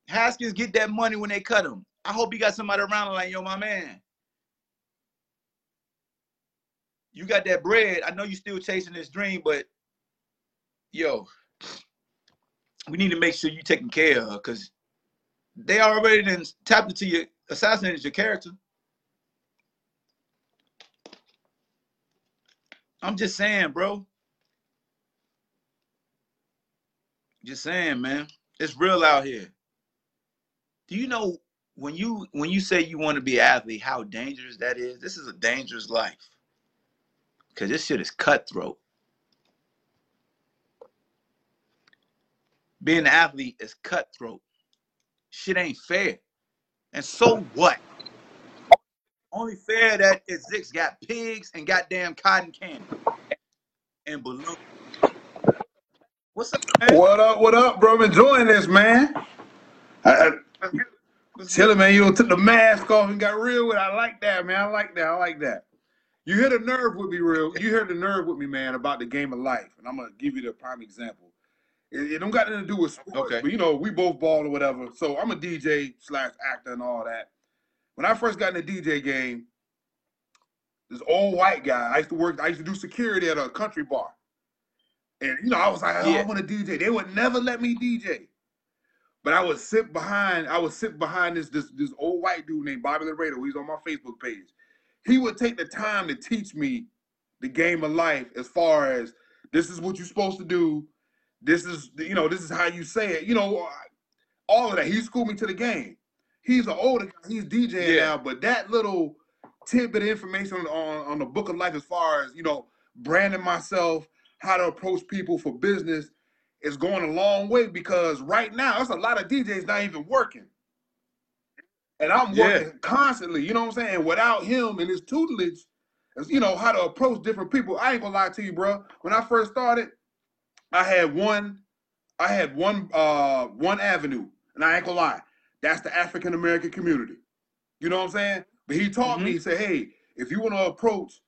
Haskins get that money when they cut him. I hope you got somebody around like, yo, my man. You got that bread. I know you're still chasing this dream, but yo, we need to make sure you're taking care of her because they already then tapped into your assassinated your character. I'm just saying, bro. Just saying, man. It's real out here. Do you know when you when you say you want to be an athlete, how dangerous that is? This is a dangerous life. Cause this shit is cutthroat. Being an athlete is cutthroat. Shit ain't fair. And so what? Only fair that is Zix got pigs and goddamn cotton candy and balloons. What's up, man? What up? What up, bro? I'm enjoying this, man. I, I, chilling, man. You took the mask off and got real with. It. I like that, man. I like that. I like that. You hit a nerve with me, real. You hit a nerve with me, man, about the game of life, and I'm gonna give you the prime example. It, it don't got nothing to do with sports, Okay. but you know we both ball or whatever. So I'm a DJ slash actor and all that. When I first got in the DJ game, this old white guy. I used to work. I used to do security at a country bar, and you know I was like, oh, I Yeah. want to DJ. They would never let me DJ, but I would sit behind. I would sit behind this this this old white dude named Bobby Laredo. He's on my Facebook page. He would take the time to teach me the game of life as far as this is what you're supposed to do. This is you know this is how you say it. You know all of that. He schooled me to the game. He's an older guy. He's DJing Yeah. now, but that little tidbit of information on, on the book of life as far as, you know, branding myself, how to approach people for business is going a long way because right now there's a lot of DJs not even working. And I'm Yeah. working constantly, you know what I'm saying? Without him and his tutelage, you know, how to approach different people. I ain't gonna lie to you, bro. When I first started, I had one, I had one, uh, one avenue, and I ain't gonna lie, that's the African American community. You know what I'm saying? But he taught me, he said, hey, if you want to approach,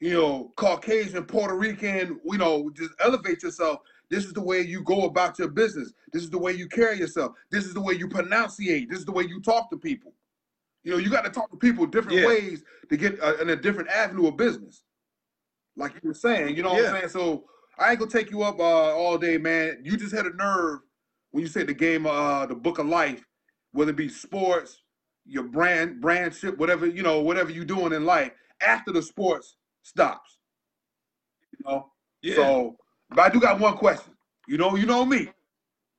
you know, Caucasian, Puerto Rican, you know, just elevate yourself. This is the way you go about your business. This is the way you carry yourself. This is the way you pronunciate. This is the way you talk to people. You know, you got to talk to people different Yeah. ways to get uh, in a different avenue of business. Like you were saying, you know what I'm saying? So I ain't gonna take you up uh, all day, man. You just had a nerve when you said the game, uh, the book of life, whether it be sports, your brand, brandship, whatever you know, whatever you're doing in life after the sports stops. You know. Yeah. So, but I do got one question. You know, you know me.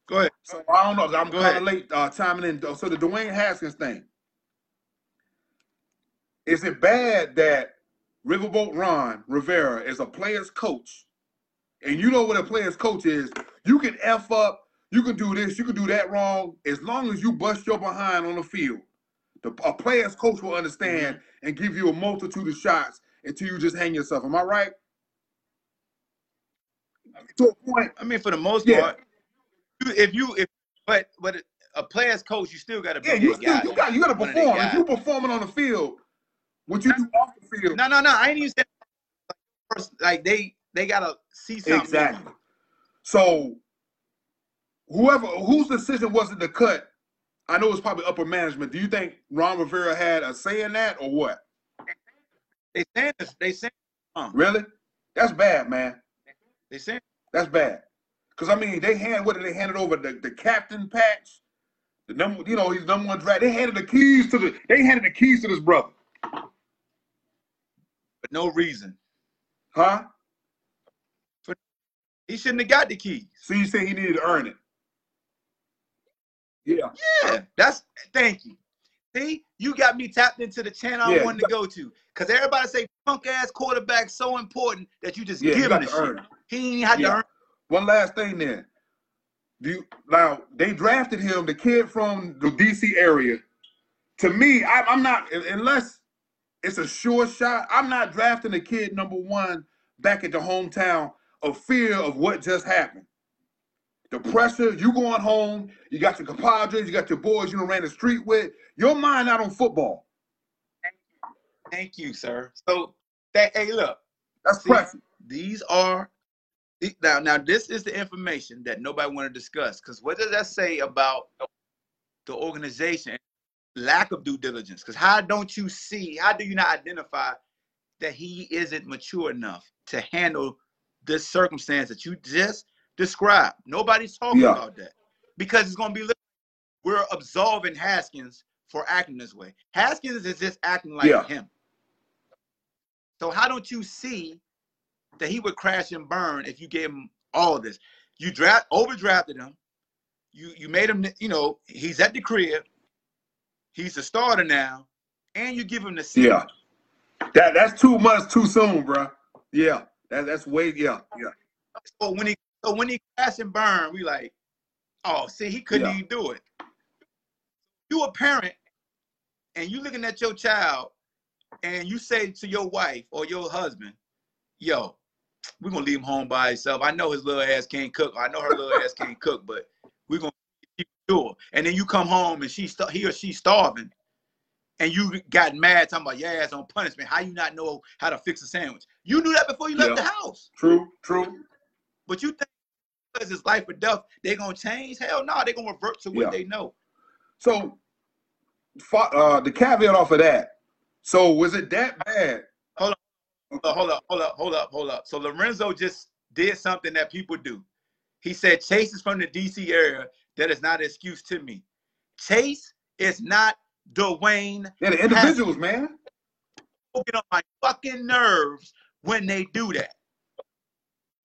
Go ahead. So I don't know. I'm kind of late uh, timing in. So the Dwayne Haskins thing. Is it bad that Riverboat Ron Rivera is a player's coach, and you know what a player's coach is? You can f up, you can do this, you can do that wrong, as long as you bust your behind on the field. The, a player's coach will understand and give you a multitude of shots until you just hang yourself. Am I right? To a point. I mean, for the most Yeah. part, if you if but but a player's coach, you still got to be Yeah, you still guy. you got you got to One of the perform. If you performing on the field, what you do off the field, No, no, no. I ain't even saying like they they gotta see something. exactly. So, whoever whose decision was it to cut? I know it's probably upper management. Do you think Ron Rivera had a say in that, or what? They saying this, they saying uh. Really? That's bad, man. they saying That's bad. Because I mean, they hand what did they handed over the, the captain patch, the number, you know, he's number one draft. They handed the keys to the. They handed the keys to this brother, for no reason. huh? For, He shouldn't have got the keys. So you say he needed to earn it? Yeah. Yeah, that's thank you. See, you got me tapped into the channel Yeah, I wanted to go to. Cause everybody say punk ass quarterback so important that you just Yeah, give him the shit. it. He ain't had Yeah. to earn. One last thing then. Do you, now they drafted him, the kid from the DC area. To me, I, I'm not unless it's a sure shot. I'm not drafting a kid number one back at the hometown of fear of what just happened. The pressure, you going home, you got your compadres, you got your boys you ran the street with. Your mind out on football. Thank you, sir. So that hey, look, That's See, pressure. these are now now this is the information that nobody want to discuss. Because what does that say about the organization? Lack of due diligence. Because how don't you see? How do you not identify that he isn't mature enough to handle this circumstance that you just described? Nobody's talking Yeah. about that because it's gonna be. We're absolving Haskins for acting this way. Haskins is just acting like Yeah. him. So how don't you see that he would crash and burn if you gave him all of this? You draft overdrafted him. You you made him, you know, he's at the crib. He's a starter now, and you give him the season. Yeah. That that's too much too soon, bro. Yeah. That, that's way yeah, yeah. So when he so when he crash and burn, we like, oh, see, he couldn't Yeah. even do it. You a parent, and you looking at your child, and you say to your wife or your husband, "Yo, we're gonna leave him home by himself. I know his little ass can't cook. I know her little ass can't cook, but we're gonna keep sure." And then you come home and she he or she's starving, and you got mad talking about your ass on punishment. How you not know how to fix a sandwich? You knew that before you left Yeah. the house. True, true. But you think because it's life or death, they're gonna change? Hell no, They're gonna revert to what Yeah. they know. So, uh, the caveat off of that. So, was it that bad? Hold up, hold up, hold up, hold up. So Lorenzo just did something that people do. He said Chase is from the DC area. That is not an excuse to me. Chase is not Dwayne. Yeah, the individuals, man. People Get on my fucking nerves when they do that.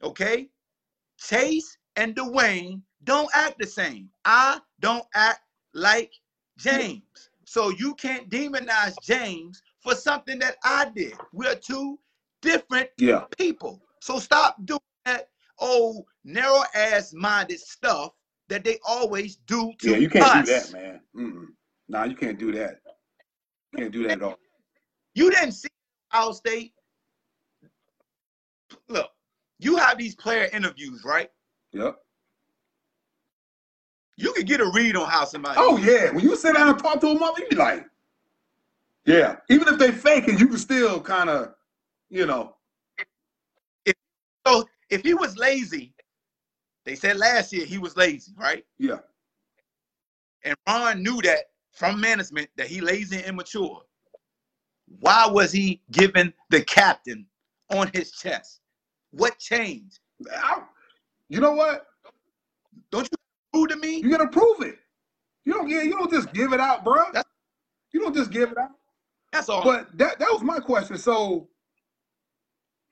Okay? Chase and Dwayne don't act the same. I don't act like James. So you can't demonize James for something that I did. We're two different Yeah, people. So stop doing that old narrow ass minded stuff that they always do to yeah. You can't us. do that, man. Mm-mm. Nah, you can't do that. You Can't do that at all. You didn't see Ohio State Look, you have these player interviews, right? Yep. You could get a read on how somebody. Oh yeah, when you sit down and talk to them, you be like, yeah. Even if they fake it, you can still kind of, you know, If, So if he was lazy, they said last year he was lazy, right? yeah. And Ron knew that from management that he lazy and immature. Why was he given the captain on his chest? What changed? I- you know what? Don't you prove to me? You gotta prove it. You don't yeah, you don't just give it out, bro. That's- You don't just give it out. That's all. But that that was my question. So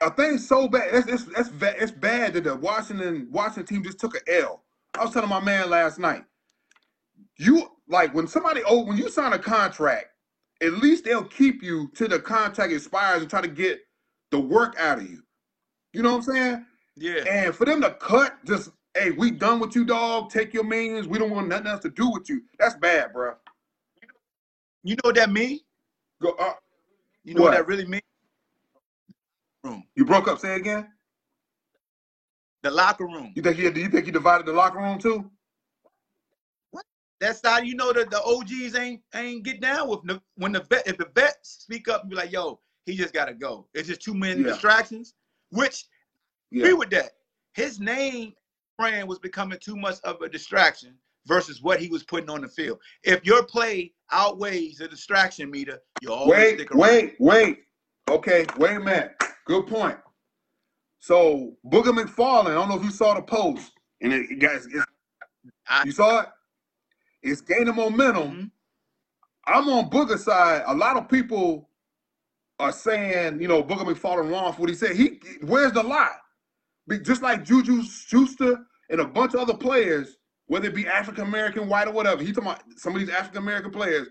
a thing so bad. That's ba- it's bad that the Washington Washington team just took an L. I was telling my man last night. You like when somebody oh when you sign a contract, at least they'll keep you till the contract expires and try to get the work out of you. You know what I'm saying? yeah. And for them to cut, just hey, we done with you, dog. Take your millions. We don't want nothing else to do with you. That's bad, bro. You know what that mean? Go. Uh, You know what, What? that really mean? Room. you broke up. Say again. The locker room. You think you do you think you divided the locker room too? What? That's how you know that the OGs ain't ain't get down with the when the vet if the vets speak up and be like, yo, he just gotta go. It's just too many Yeah. distractions. Which Yeah. agree with that. His name brand was becoming too much of a distraction versus what he was putting on the field. If your play outweighs the distraction meter, you always Wait, stick around. wait, wait. Okay, wait a minute. Good point. So Booger McFarland, I don't know if you saw the post, and it, it got it's, I- you saw it. It's gaining momentum. Mhm. I'm on Booger side. A lot of people are saying, you know, Booger McFarland wrong for what he said. He where's the lie? Be- Just like Juju Schuster and a bunch of other players, whether it be African American, white, or whatever. He talking about some of these African American players.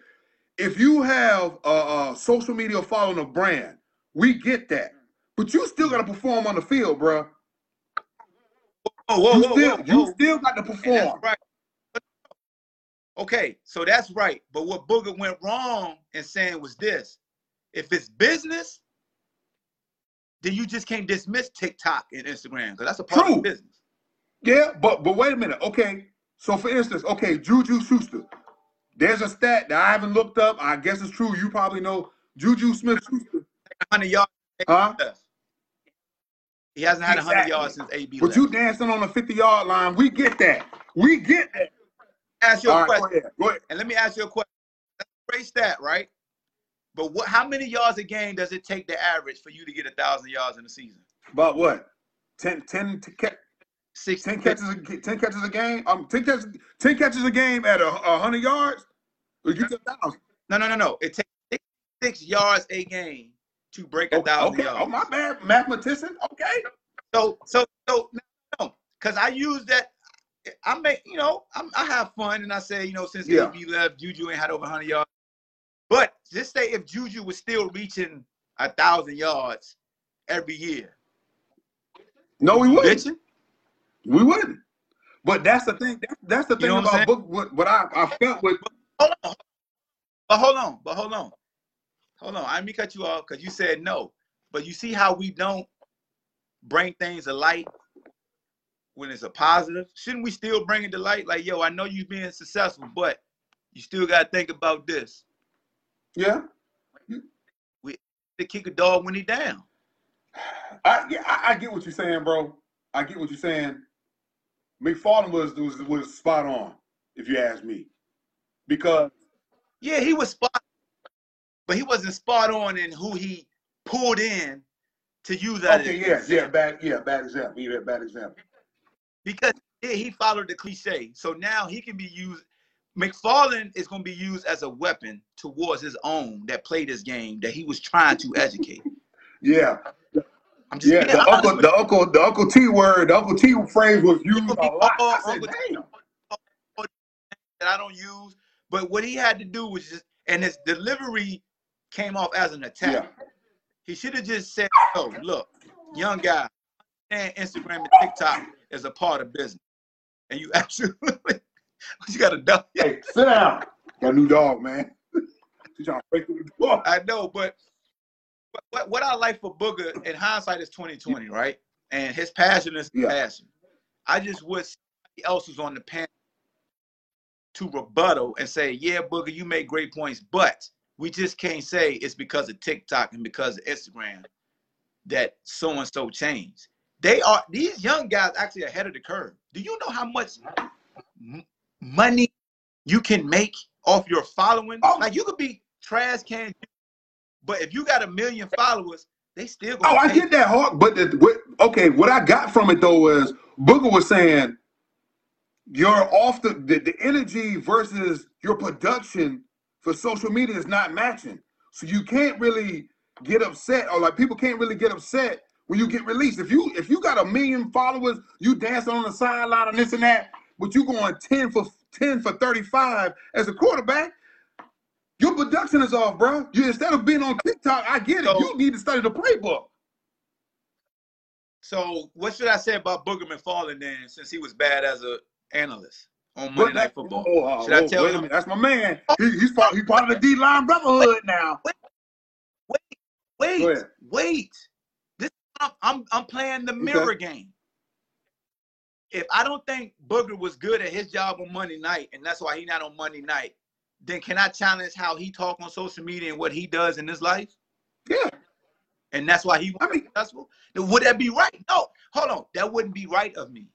If you have a, a social media following a brand, we get that, but you still got to perform on the field, bro. Oh, whoa, you whoa, still, whoa, you whoa. still got to perform. right. Okay, so that's right. But what Booger went wrong in saying was this: if it's business, then you just can't dismiss TikTok and Instagram because that's a part True. of business. Yeah, but but wait a minute. Okay, so for instance, okay, Juju Schuster. There's a stat that I haven't looked up. I guess it's true. You probably know Juju Smith Schuster, 100 yards. huh? He hasn't had 100 Exactly. yards since AB But left. you dancing on the 50 yard line. We get that. We get that. ask your a All right, question, go ahead. Go ahead. and let me ask you a question. A great right? But what? How many yards a game does it take the average for you to get a thousand yards in a season? About what? 10, 10, to ca- 60, 10 catches, a, 10 catches a game. Um, 10 catches, 10 catches a game at a, a hundred yards. We get a thousand. No, no, no, no. It takes six yards a game to break a thousand okay. yards. Oh my bad, mathematician. Okay. So, so, so, no, because I use that. I make, you know, I'm, I have fun, and I say, you know, since Yeah. AB left, Juju ain't had over 100 yards. But just say if Juju was still reaching a thousand yards every year, No, we wouldn't. bitching. We wouldn't. But that's the thing. That's, that's the You thing know what about book. What, what I, I felt with. Hold on, but hold on, but hold on, hold on. I to cut you off because you said no. But you see how we don't bring things to light when it's a positive. Shouldn't we still bring it to light? Like, yo, I know you being successful, but you still got to think about this. Yeah. We to kick a dog when he down. I, yeah, I, I get what you're saying, bro. I get what you're saying. McFarland was was was spot on, if you ask me, because Yeah, he was spot, but he wasn't spot on in who he pulled in to use that. okay, yeah, yeah, bad, yeah, bad example, yeah, bad example. because yeah, he followed the cliche. So now he can be used. McFarland is going to be used as a weapon towards his own that played this game that he was trying to educate. [LAUGHS] Yeah, I'm just yeah. The uncle, the uncle, the Uncle T word, the Uncle T phrase was used a lot. I said, damn. that I don't use. But what he had to do was just, and his delivery came off as an attack. Yeah, He should have just said, "Oh, look, young guy, and Instagram and TikTok is a part of business, and you [LAUGHS] absolutely, you got to dumb. hey, sit down. Got a new dog, man. She's trying to break through the door. I know, but but what, what I like for Booger in hindsight is 2020, right? and his passion is Yeah. passion. I just wish somebody else was on the panel to rebuttal and say, "Yeah, Booger, you make great points, but we just can't say it's because of TikTok and because of Instagram that so and so changed." They are these young guys actually ahead of the curve. Do you know how much money you can make off your following? Oh. Like you could be trash can, but if you got a million followers, they still Oh, I get that, Hawk. But the, what, okay, what I got from it though is Booger was saying you're off the, the the energy versus your production for social media is not matching. So you can't really get upset, or like people can't really get upset when you get released. If you if you got a million followers, you dancing on the sideline and this and that, but you going ten for ten for thirty five as a quarterback. Your production is off, bro. You instead of being on TikTok, I get it. So- you need to study the playbook. So what should I say about Booger McFarland then, since he was bad as a analyst on Monday Night Football? oh, uh, should I tell wait him? That's my man. He, he's part. He's part of the D line brotherhood now. Wait, wait, ahead. wait. This I'm, I'm I'm playing the mirror game. If I don't think Booger was good at his job on Monday night, and that's why he's not on Monday night, then can I challenge how he talk on social media and what he does in his life? Yeah. And that's why he was I mean, successful? Then would that be right? No, hold on. That wouldn't be right of me.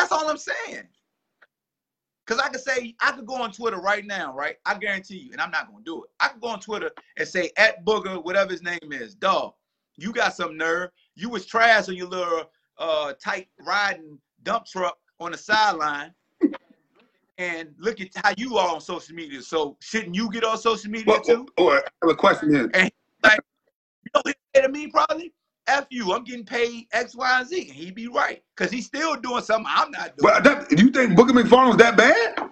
That's all I'm saying. Because I could say, I could go on Twitter right now, right? I guarantee you, and I'm not going to do it. I could go on Twitter and say, at Booger, whatever his name is, dog, you got some nerve. You was trash on your little uh, tight riding dump truck on the sideline. And look at how you are on social media. So shouldn't you get on social media well, too? Or I have a question here. You know what he say to me probably? F you, I'm getting paid X, Y, and Z. And he be right. Because he's still doing something I'm not doing. But that, do you think Booger McFarland's that bad?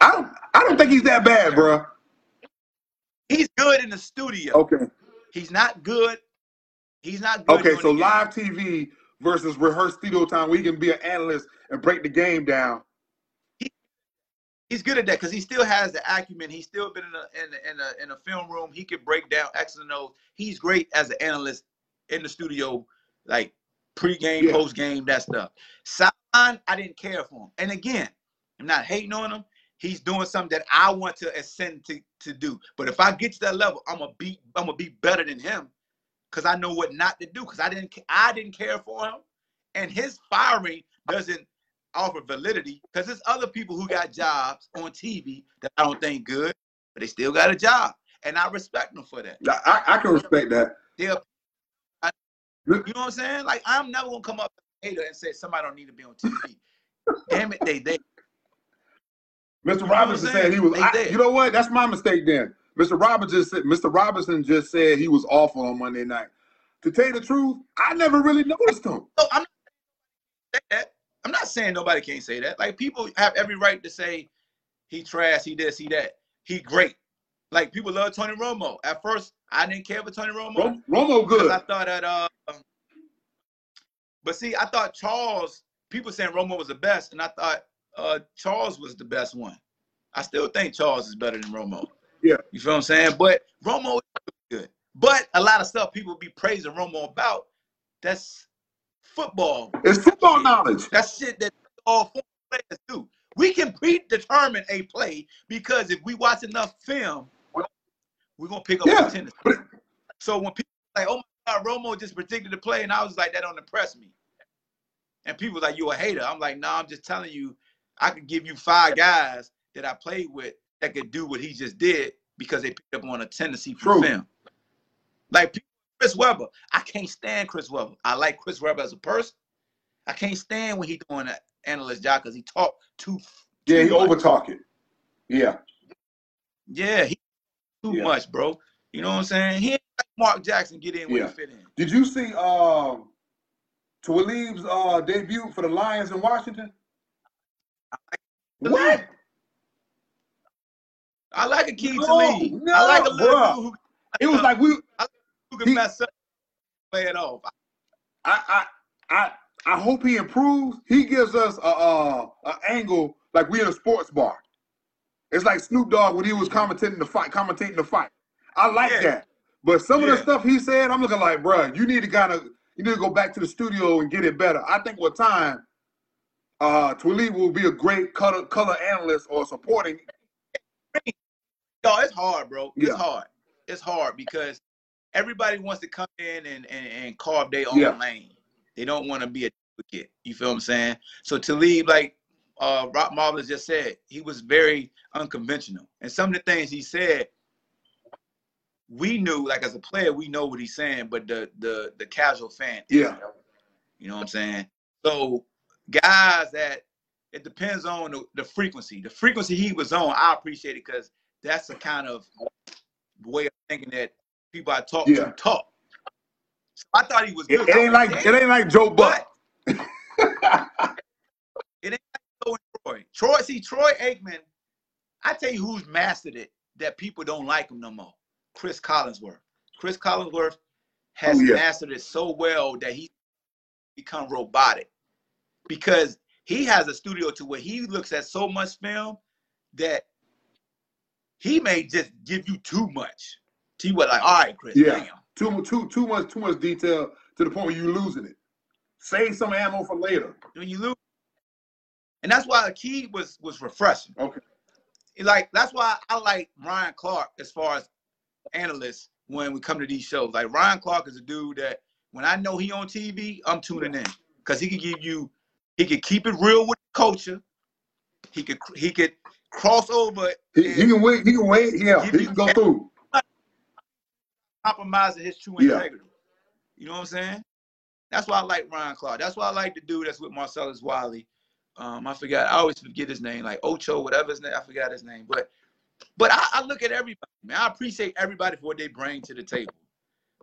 I don't. I don't think he's that bad, bro. he's good in the studio. Okay. He's not good. He's not good. Okay. So live TV versus rehearsed studio time, where he can be an analyst and break the game down. He's good at that because he still has the acumen. He's still been in a in a, in a, in a film room. He can break down X and O's. He's great as an analyst in the studio, like pre-game, Yeah. post-game, that stuff. Sideline, I didn't care for him. And again, I'm not hating on him. He's doing something that I want to ascend to, to do. But if I get to that level, I'm gonna be I'm gonna be better than him because I know what not to do. Because I didn't I didn't care for him, and his firing doesn't offer validity because there's other people who got jobs on TV that I don't think good, but they still got a job, and I respect them for that. I, I, can respect that. You know what I'm saying? Like I'm never gonna come up hater and say somebody don't need to be on TV. Damn it, they they. Mr. know Robinson said he was. I, you know what? That's my mistake then. Mr. Robinson said. Mr. Robinson just said he was awful on Monday night. To tell you the truth, I never really noticed him. No, I'm not that. I'm not saying nobody can't say that. Like people have every right to say he trash, he this, he that. He great. Like people love Tony Romo. At first, I didn't care for Tony Romo. Romo good. I thought that uh but see, I thought Charles, people saying Romo was the best, and I thought uh Charles was the best one. I still think Charles is better than Romo. Yeah. You feel what I'm saying? But Romo is good. But a lot of stuff people be praising Romo about, that's football. It's football knowledge. That's shit that all four players do. We can predetermine a play because if we watch enough film, we're gonna pick up Yeah, a tendency. So when people like, oh my god, Romo just predicted the play, and I was like, that don't impress me. And people like, you a hater. I'm like, no, I'm just telling you, I could give you five guys that I played with that could do what he just did because they picked up on a tendency from True. film. Like people- Chris Webber, I can't stand Chris Webber. I like Chris Webber as a person. I can't stand when he doing that analyst job because he talk too. Yeah, he too over talk it. Yeah. Yeah, he too Yeah. much, bro. You know what I'm saying? He ain't like Mark Jackson get in where he fit in. Did you see um Talib's uh debut for the Lions in Washington? What? I like a key to No, I like a little bruh. dude who, It was like we can He- mess up, play it off. I I I I hope he improves. He gives us a uh a angle like we in a sports bar. It's like Snoop Dogg when he was commentating the fight, commentating the fight. I like Yeah. that But some of the stuff he said, I'm looking like, bruh, you need to kind of you need to go back to the studio and get it better. I think with time, uh Twilly will be a great color color analyst or supporting. No, it's hard, bro. Yeah. It's hard. It's hard because everybody wants to come in and, and, and carve their own Yeah. lane. They don't want to be a duplicate. You feel what I'm saying? So to leave, like uh Rock Marvelous just said, he was very unconventional. And some of the things he said, we knew, like as a player, we know what he's saying, but the the the casual fan, Yeah. you know what I'm saying? So guys that it depends on the, the frequency. The frequency he was on, I appreciate it because that's the kind of way of thinking that people I talk Yeah. to talk. So I thought he was good. it I ain't like it ain't like Joe Buck. [LAUGHS] It ain't like Joe and Troy. Troy, see, Troy Aikman, I tell you who's mastered it that people don't like him no more. Chris Collinsworth. Chris Collinsworth has Oh, yeah. mastered it so well that he become robotic because he has a studio to where he looks at so much film that he may just give you too much. To was like, all right, Chris, Yeah. damn. Too too too much too much detail to the point where you're losing it. Save some ammo for later. when you lose. And that's why Aqib was was refreshing. Okay. Like that's why I like Ryan Clark as far as analysts when we come to these shows. Like Ryan Clark is a dude that when I know he on TV, I'm tuning in because he could give you, he could keep it real with the culture. He could he could cross over He, he can wait. He can wait. Yeah, he can go through. Compromising his true Yeah. integrity. You know what I'm saying? That's why I like Ryan Clark. That's why I like the dude that's with Marcellus Wiley. Um, I forgot. I always forget his name, like Ocho, whatever his name. I forgot his name. But but I, I look at everybody, man. I appreciate everybody for what they bring to the table.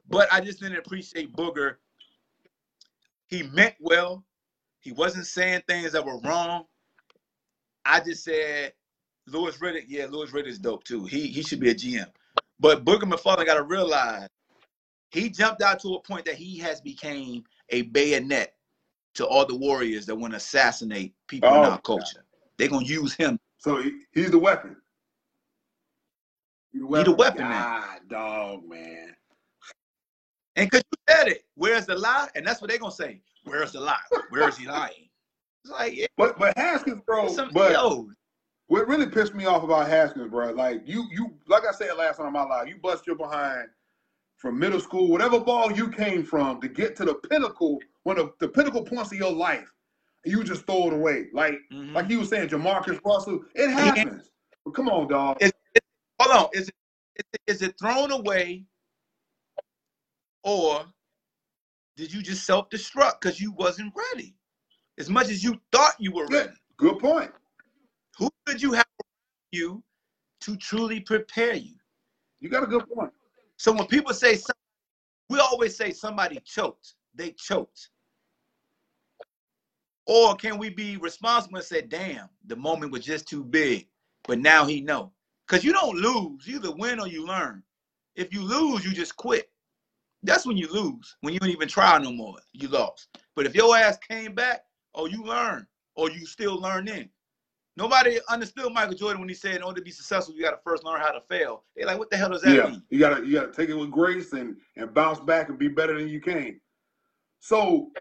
But I just didn't appreciate Booger. He meant well. He wasn't saying things that were wrong. I just said Louis Riddick, yeah, Louis Riddick's dope too. He he should be a GM. But Booger McFarland got to realize he jumped out to a point that he has became a bayonet to all the warriors that want to assassinate people in Oh, our culture. They're gonna use him. So he, he's the weapon. He the He the weapon, man. Dog, man. And cause you said it, where's the lie? And that's what they're gonna say. Where's the lie? Where is he lying? It's like, yeah, But but Haskins, bro. some, but yo, what really pissed me off about Haskins, bro, like you you like I said last time in my life, you bust your behind from middle school, whatever ball you came from, to get to the pinnacle, one of the pinnacle points of your life, and you just throw it away. Like mhm. like you were saying, JaMarcus Russell, it happens. But come on, dog. hold on. Is it, is it is it thrown away, or did you just self-destruct because you wasn't ready? As much as you thought you were Yeah. ready. Good point. Who did you have around you to truly prepare you? You got a good point. So when people say, we always say somebody choked. They choked. Or can we be responsible and say, damn, the moment was just too big, but now he know. Because you don't lose. You either win or you learn. If you lose, you just quit. That's when you lose. When you don't even try no more, you lost. But if your ass came back, oh, you learn, or you still learning. Nobody understood Michael Jordan when he said, in order to be successful, you got to first learn how to fail. They're like, what the hell does that Yeah, mean? you gotta you gotta take it with grace and and bounce back and be better than you came. So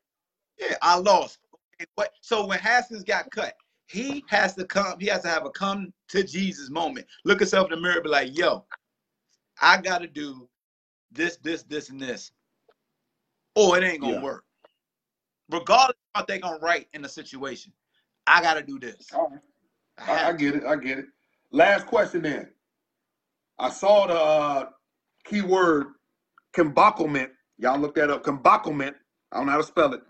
Yeah, I lost. Okay, What? So when Haskins got cut, he has to come. He has to have a come to Jesus moment. Look himself in the mirror, and be like, "Yo, I got to do this, this, this, and this, or it ain't gonna Yeah. work. Regardless of what they gonna write in the situation, I got to do this. I I, I have to. get it. I get it. Last question then. I saw the uh, keyword comboclement. Y'all look that up. Comboclement. I don't know how to spell it.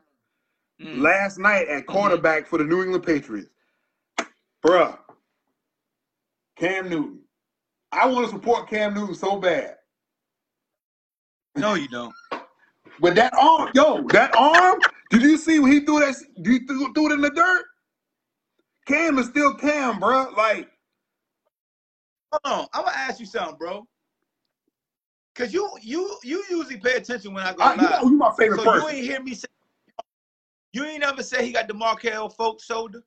Mm. Last night at quarterback for the New England Patriots. Bruh. Cam Newton. I want to support Cam Newton so bad. No, you don't. But that arm, yo, that arm, did you see when he threw that? Did you threw, threw it in the dirt? Cam is still Cam, bruh. Like, Hold on, I'm gonna ask you something, bro. Cause you you you usually pay attention when I go I, you live. know, you my favorite So you ain't hear me say you ain't ever say he got the Markelle Fultz shoulder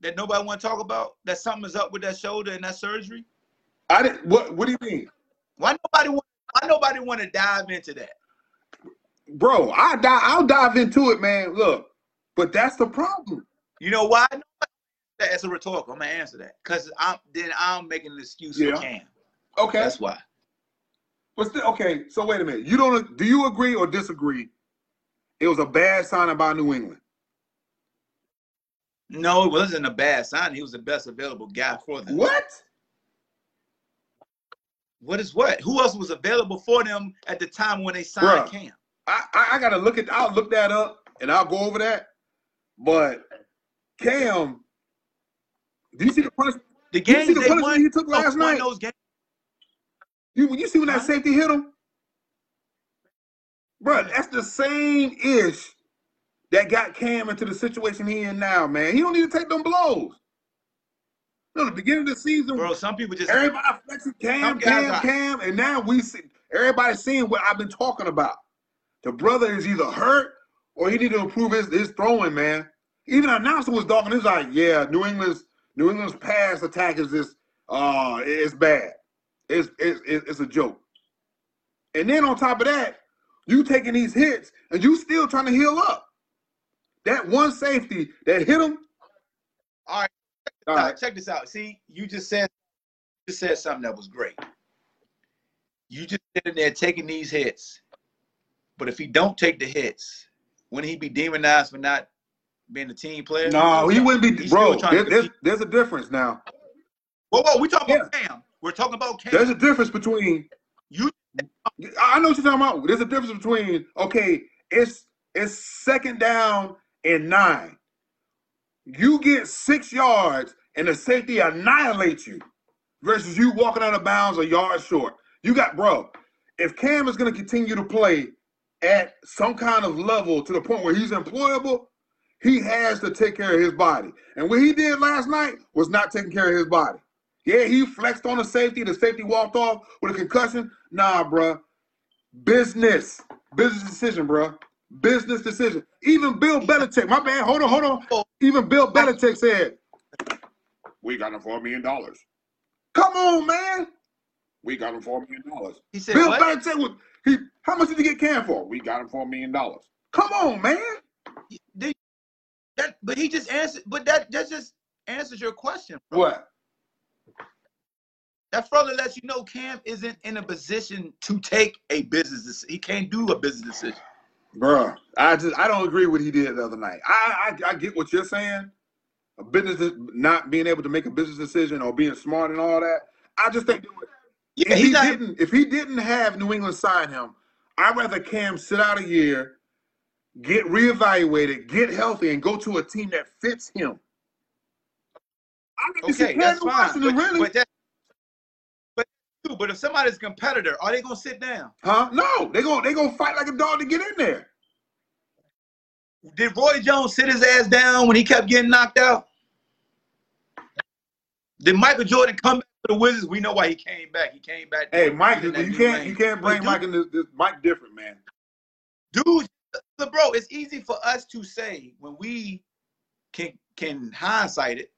that nobody want to talk about. That something is up with that shoulder and that surgery. I didn't. What? What do you mean? Why nobody want? why nobody want to dive into that? Bro, I di- I'll dive into it, man. Look, but that's the problem. You know why? That's a rhetorical. I'm gonna answer that because I'm then I'm making an excuse Yeah. for Cam. Okay. That's why. But still, okay, so wait a minute. You don't do you agree or disagree? It was a bad signing by New England. No, it wasn't a bad sign. He was the best available guy for them. What? What is what? Who else was available for them at the time when they signed Bruh. Cam? I, I I gotta look at I'll look that up and I'll go over that. But Cam, do you see the punishment? The You see the punishment he took last night? those games. You you see when that safety hit him? Bro, that's the same ish that got Cam into the situation he in now, man. He don't need to take them blows. No, the beginning of the season, Bro, some people just everybody flexing Cam, Cam, are- Cam, and now we see everybody seeing what I've been talking about. The brother is either hurt or he need to improve his, his throwing, man. Even announcer was talking. He's like, "Yeah, New England's New England's pass attack is just uh, it's bad. It's it's it's it's a joke." And then on top of that, you taking these hits and you still trying to heal up. That one safety that hit him. All right. All Now, right. check this out. See, you just said you just said something that was great. You just sitting there taking these hits, but if he don't take the hits, wouldn't he be demonized for not being a team player? No, he wouldn't be, bro. still trying to There, there's, there's a difference now. Whoa, whoa, we talking about Cam. We're talking about Cam. There's a difference between you I know what you're talking about. There's a difference between okay, it's it's second down and nine. You get six yards and the safety annihilates you versus you walking out of bounds a yard short. You got bro. If Cam is going to continue to play at some kind of level to the point where he's employable, he has to take care of his body. And what he did last night was not taking care of his body. Yeah, he flexed on the safety. The safety walked off with a concussion. Nah, bruh. Business. Business decision, bruh. Business decision. Even Bill Belichick, my man, hold on, hold on. Even Bill Belichick said, We got him for a million dollars. Come on, man. We got him for a million dollars. he said Bill what? Belichick was he how much did he get canned for? We got him for a million dollars. Come on, man. That, but he just answered. But that that just answers your question. bro. What? That further lets you know Cam isn't in a position to take a business. deci- He can't do a business decision. Bruh, I just I don't agree with what he did the other night. I I, I get what you're saying. A business not being able to make a business decision or being smart and all that. I just think Yeah, if he not. didn't if he didn't have New England sign him, I'd rather Cam sit out a year, get reevaluated, get healthy, and go to a team that fits him. I Okay, that's fine. But, really. but that, but but if somebody's a competitor, are they gonna sit down? huh? No, they gonna they gonna fight like a dog to get in there. Did Roy Jones sit his ass down when he kept getting knocked out? Did Michael Jordan come back to the Wizards? We know why he came back. He came back. Hey, Mike, you can't you can't bring dude- Mike in this, this Mike different, man. dude, bro, it's easy for us to say when we can can hindsight it.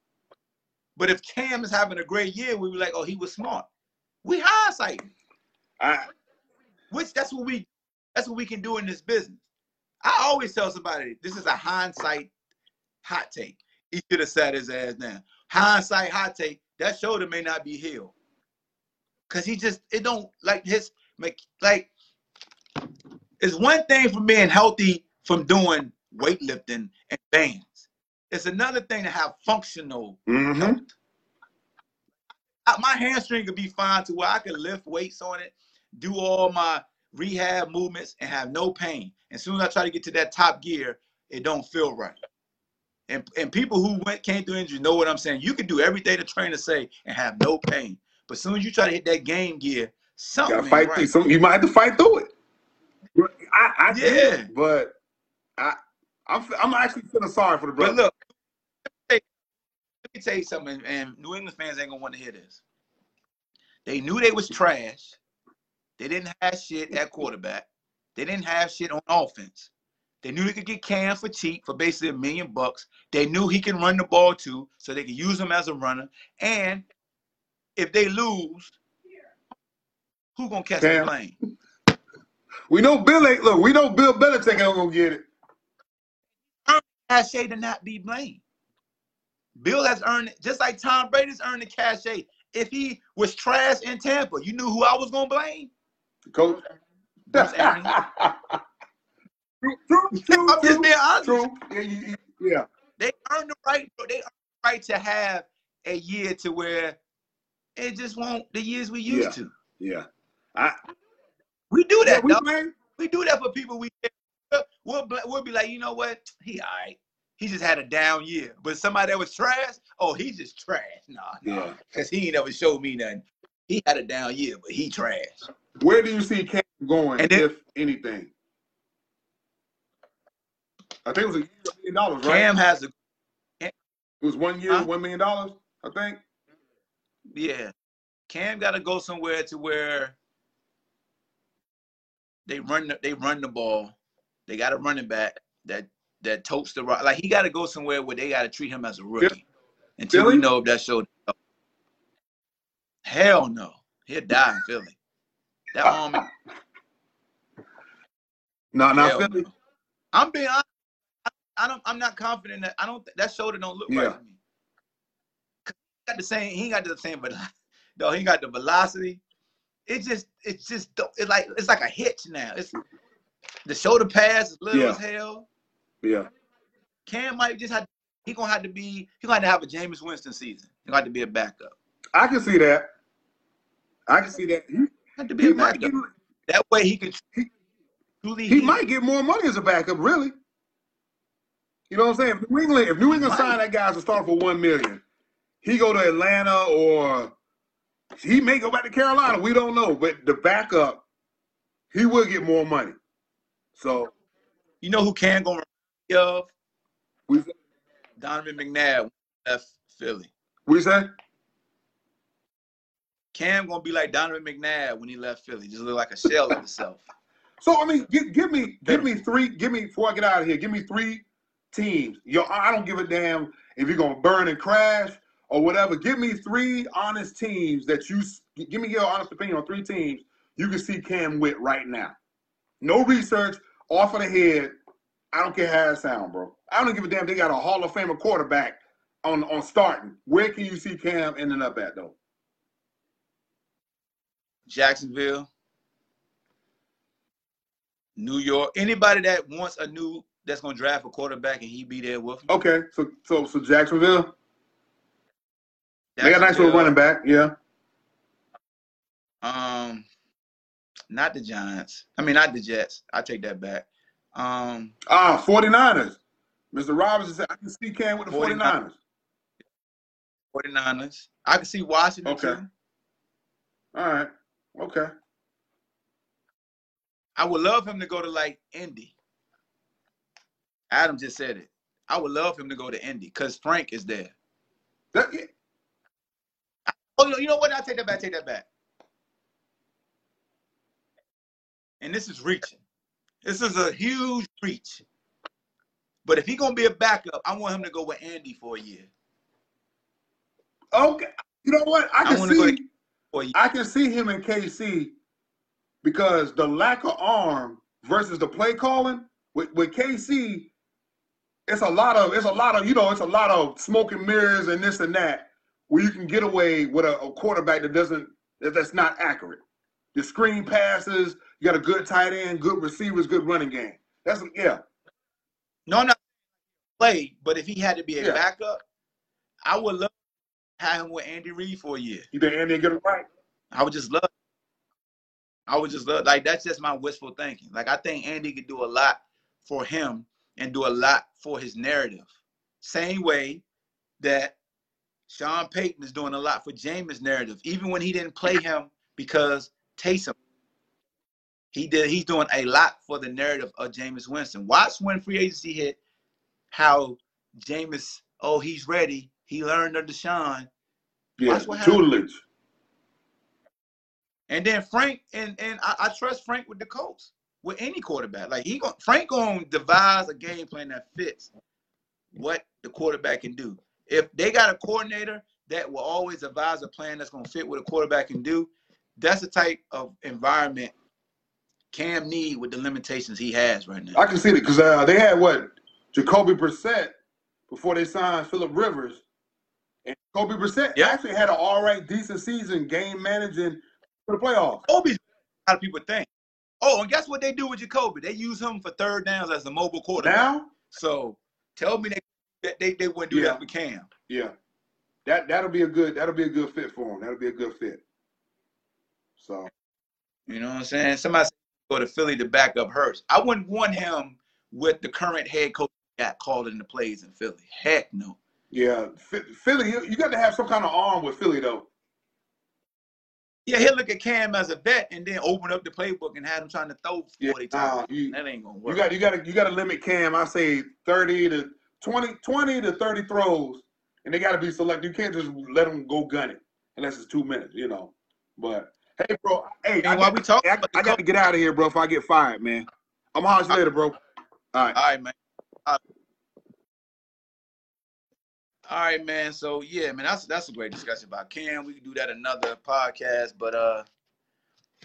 But if Cam is having a great year, we be like, oh, he was smart. We hindsight, I which that's what we that's what we can do in this business. I always tell somebody this is a hindsight hot take. He should have sat his ass down. Hindsight hot take. That shoulder may not be healed. Cause he just it don't like his make like it's one thing from being healthy from doing weightlifting and bands. It's another thing to have functional mm-hmm. health. I- My hamstring could be fine to where I could lift weights on it, do all my rehab movements, and have no pain. As soon as I try to get to that top gear, it don't feel right. And, and people who went came through injury know what I'm saying. You can do everything the trainer say and have no pain. But as soon as you try to hit that game gear, something ain't fight right. through. You might have to fight through it. I, I Yeah. it, but I I'm I'm actually feeling sorry for the brother. But look, let me tell you something, and- New England fans ain't gonna want to hear this. They knew they was trash. They didn't have shit at quarterback. They didn't have shit on offense. They knew they could get Cam for cheap for basically a million bucks. They knew he can run the ball too, so they could use him as a runner. And if they lose, Who gonna catch the Cam. We know Bill ain't look. We know Bill Belichick ain't gonna get it. Cachet to not be blamed. Bill has earned it, just like Tom Brady's earned the cachet. If he was trash in Tampa, you knew who I was gonna blame. Coach. That's [LAUGHS] Aaron. true, true, true, I'm just being honest. true. Yeah, you- yeah. They earned the right. They earned the right to have a year to where it just won't the years we used Yeah. to. yeah. I, We do yeah, that. we dog. blame. We do that for people we we'll, we'll be like, you know what? He all right. He just had a down year. But somebody that was trash, oh, he just trash. Nah, nah. Yeah. Because he ain't never showed me nothing. He had a down year, but he trash. Where do you see Cam going, And then- if anything? I think it was a year, million dollars, right? Cam has a It was one year, Huh? one million dollars, I think. yeah. Cam gotta go somewhere to where they run the, they run the ball. They got a running back that that totes the rock. Like he gotta go somewhere where they gotta treat him as a rookie. Until we know if that showed Hell no. He'll die in Philly. That arm No, not Hell Philly. no. I'm being honest. I, don't. I'm not confident that I don't. That shoulder don't look Yeah. right to me. He got the same. He ain't got the same, but no, [LAUGHS] he got the velocity. It just. It's just. It's like. It's like a hitch now. It's the shoulder pass is little Yeah. as hell. Yeah. Cam might just have. He gonna have to be. He gonna have to have a Jameis Winston season. He gonna have to be a backup. I can see that. I can see that. He, Have to be a backup. get that way he could he- he might get more money as a backup, really. You know what I'm saying? If New England, if New England sign that guy to start for one million, he go to Atlanta or he may go back to Carolina. We don't know. But the backup, he will get more money. So You know who remind me of? we Donovan McNabb left Philly. we say Cam gonna be like Donovan McNabb when he left Philly. Just look like a shell of himself. [LAUGHS] So I mean, give, give me give me three. Give me before I get out of here. Give me three teams. Yo, I don't give a damn if you're gonna burn and crash or whatever. Give me three honest teams that you give me your honest opinion on three teams you can see Cam with right now. No research, off of the head. I don't care how it sound, bro. I don't give a damn. They got a Hall of Famer quarterback on on starting. Where can you see Cam ending up at though? Jacksonville, New York. Anybody that wants a new that's gonna draft a quarterback and he be there with him. Okay, so so so Jacksonville. They got a nice little running back. Yeah. Um, not the Giants. I mean, not the Jets. I take that back. Um, Ah, 49ers. Mr. Robinson said, I can see Cam with the 49ers. 49ers. I can see Washington Okay. too. All right. Okay. I would love him to go to like Indy. Adam just said it. I would love him to go to Indy because Frank is there. That, Oh, you know- what? I take that back. Take that back. And this is reaching. This is a huge reach. But if he's gonna be a backup, I want him to go with Andy for a year. okay. You know what? I I can wanna see to-. I can see him in KC because the lack of arm versus the play calling with, with KC, it's a lot of it's a lot of you know it's a lot of smoke and mirrors and this and that where you can get away with a, a quarterback that doesn't that- that's not accurate. Your screen passes, you got a good tight end, good receivers, good running game. That's yeah. No, not play, but if he had to be a Yeah. backup, I would love to have him with Andy Reid for a year. You think Andy get it right? I would just love. I would just love like that's just my wistful thinking. Like I think Andy could do a lot for him and do a lot for his narrative. Same way that Sean Payton is doing a lot for Jameis' narrative, even when he didn't play him because Taysom. He did. He's doing a lot for the narrative of Jameis Winston. Watch when free agency hit, how Jameis. Oh, he's ready. He learned under Sean. Yeah, tutelage. And then Frank and and I, I trust Frank with the Colts with any quarterback. Like he going Frank gonna devise a game plan that fits what the quarterback can do. If they got a coordinator that will always devise a plan that's gonna fit what a quarterback can do, that's the type of environment Cam need with the limitations he has right now. I can see it because uh, they had what Jacoby Brissett before they signed Philip Rivers, and Jacoby Brissett actually had an all right, decent season, game managing for the playoffs. Jacoby's a lot of people think. Oh, and guess what they do with Jacoby? They use him for third downs as a mobile quarterback. Now, So tell me they they, they wouldn't do Yeah. that with Cam. yeah, that that'll be a good that'll be a good fit for him. That'll be a good fit. So You know what I'm saying? Somebody said go to Philly to back up Hurts. I wouldn't want him with the current head coach got called into plays in Philly. Heck no. yeah, Phi- Philly, you, you got to have some kind of arm with Philly though. Yeah, he'll look at Cam as a vet and then open up the playbook and have him trying to throw 40 Yeah, times. nah, you- that ain't gonna work. You got you got to you got to limit Cam. I say thirty to 20, 20 to thirty throws, and they got to be selected. You can't just let them go gunning unless it's two minutes, you know. But hey, bro, hey, I, while we talk I, I got to get out of here, bro. If I get fired, man, I'm gonna holler later, bro. All right. All right, man. All right, man. So yeah, man, that's that's a great discussion about Cam. We can do that another podcast, but uh,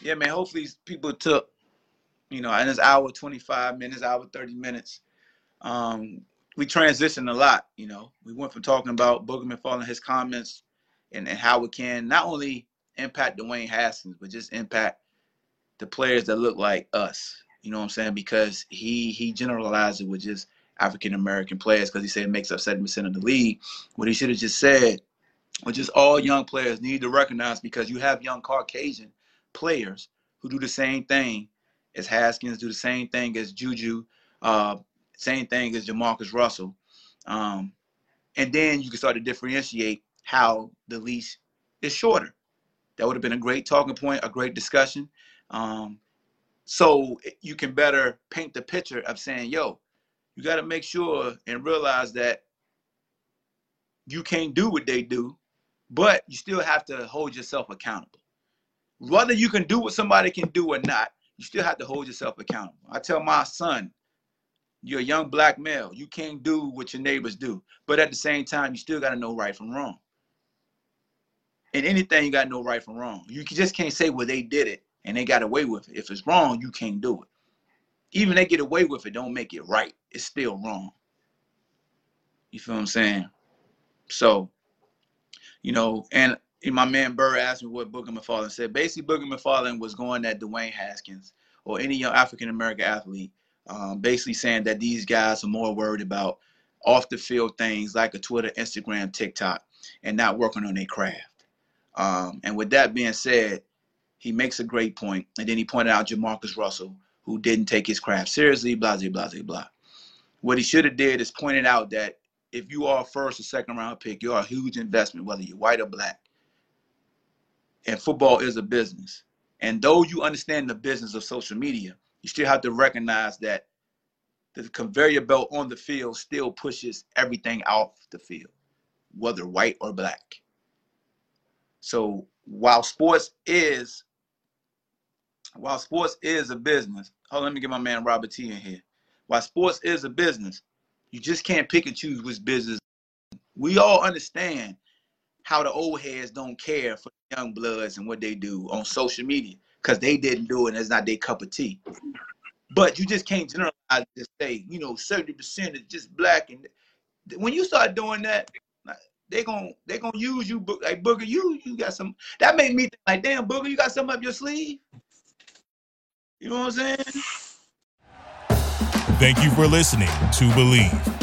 yeah, man. Hopefully, people took, you know, in this hour twenty five minutes, hour thirty minutes. Um, we transitioned a lot. You know, we went from talking about Booger McFarland his comments and, and how it can not only impact Dwayne Haskins, but just impact the players that look like us. You know what I'm saying? Because he he generalized it with just African American players because he said it makes up 70% of the league. What he should have just said was just all young players need to recognize because you have young Caucasian players who do the same thing as Haskins, do the same thing as Juju, uh, same thing as JaMarcus Russell. Um, and then you can start to differentiate how the leash is shorter. That would have been a great talking point, a great discussion. Um, so you can better paint the picture of saying, yo, you got to make sure and realize that you can't do what they do, but you still have to hold yourself accountable. Whether you can do what somebody can do or not, you still have to hold yourself accountable. I tell my son, you're a young black male. You can't do what your neighbors do. But at the same time, you still got to know right from wrong. In anything, you got to know right from wrong. You just can't say, well, they did it and they got away with it. If it's wrong, you can't do it. Even they get away with it, don't make it right. It's still wrong. You feel what I'm saying? So, you know, and, my man Burr asked me what Booger McFarland said. Basically, Booger McFarland was going at Dwayne Haskins or any young African American athlete, um, basically saying that these guys are more worried about off the field things like a Twitter, Instagram, TikTok, and not working on their craft. Um, and with that being said, he makes a great point. And then he pointed out JaMarcus Russell, who didn't take his craft seriously, blah, blah, blah, blah. What he should have did is pointed out that if you are a first or second round pick, you're a huge investment, whether you're white or black. And football is a business. And though you understand the business of social media, you still have to recognize that the conveyor belt on the field still pushes everything off the field, whether white or black. So while sports is while sports is a business, hold on, let me get my man Robert T in here. While sports is a business, you just can't pick and choose which business. We all understand how the old heads don't care for young bloods and what they do on social media because they didn't do it and it's not their cup of tea. But you just can't generalize and say, you know, 70% is just black. And when you start doing that, they gonna they gonna use you like Booger. You you got some that made me think like damn Booger, you got something up your sleeve. You know what I'm saying? Thank you for listening to Bleav.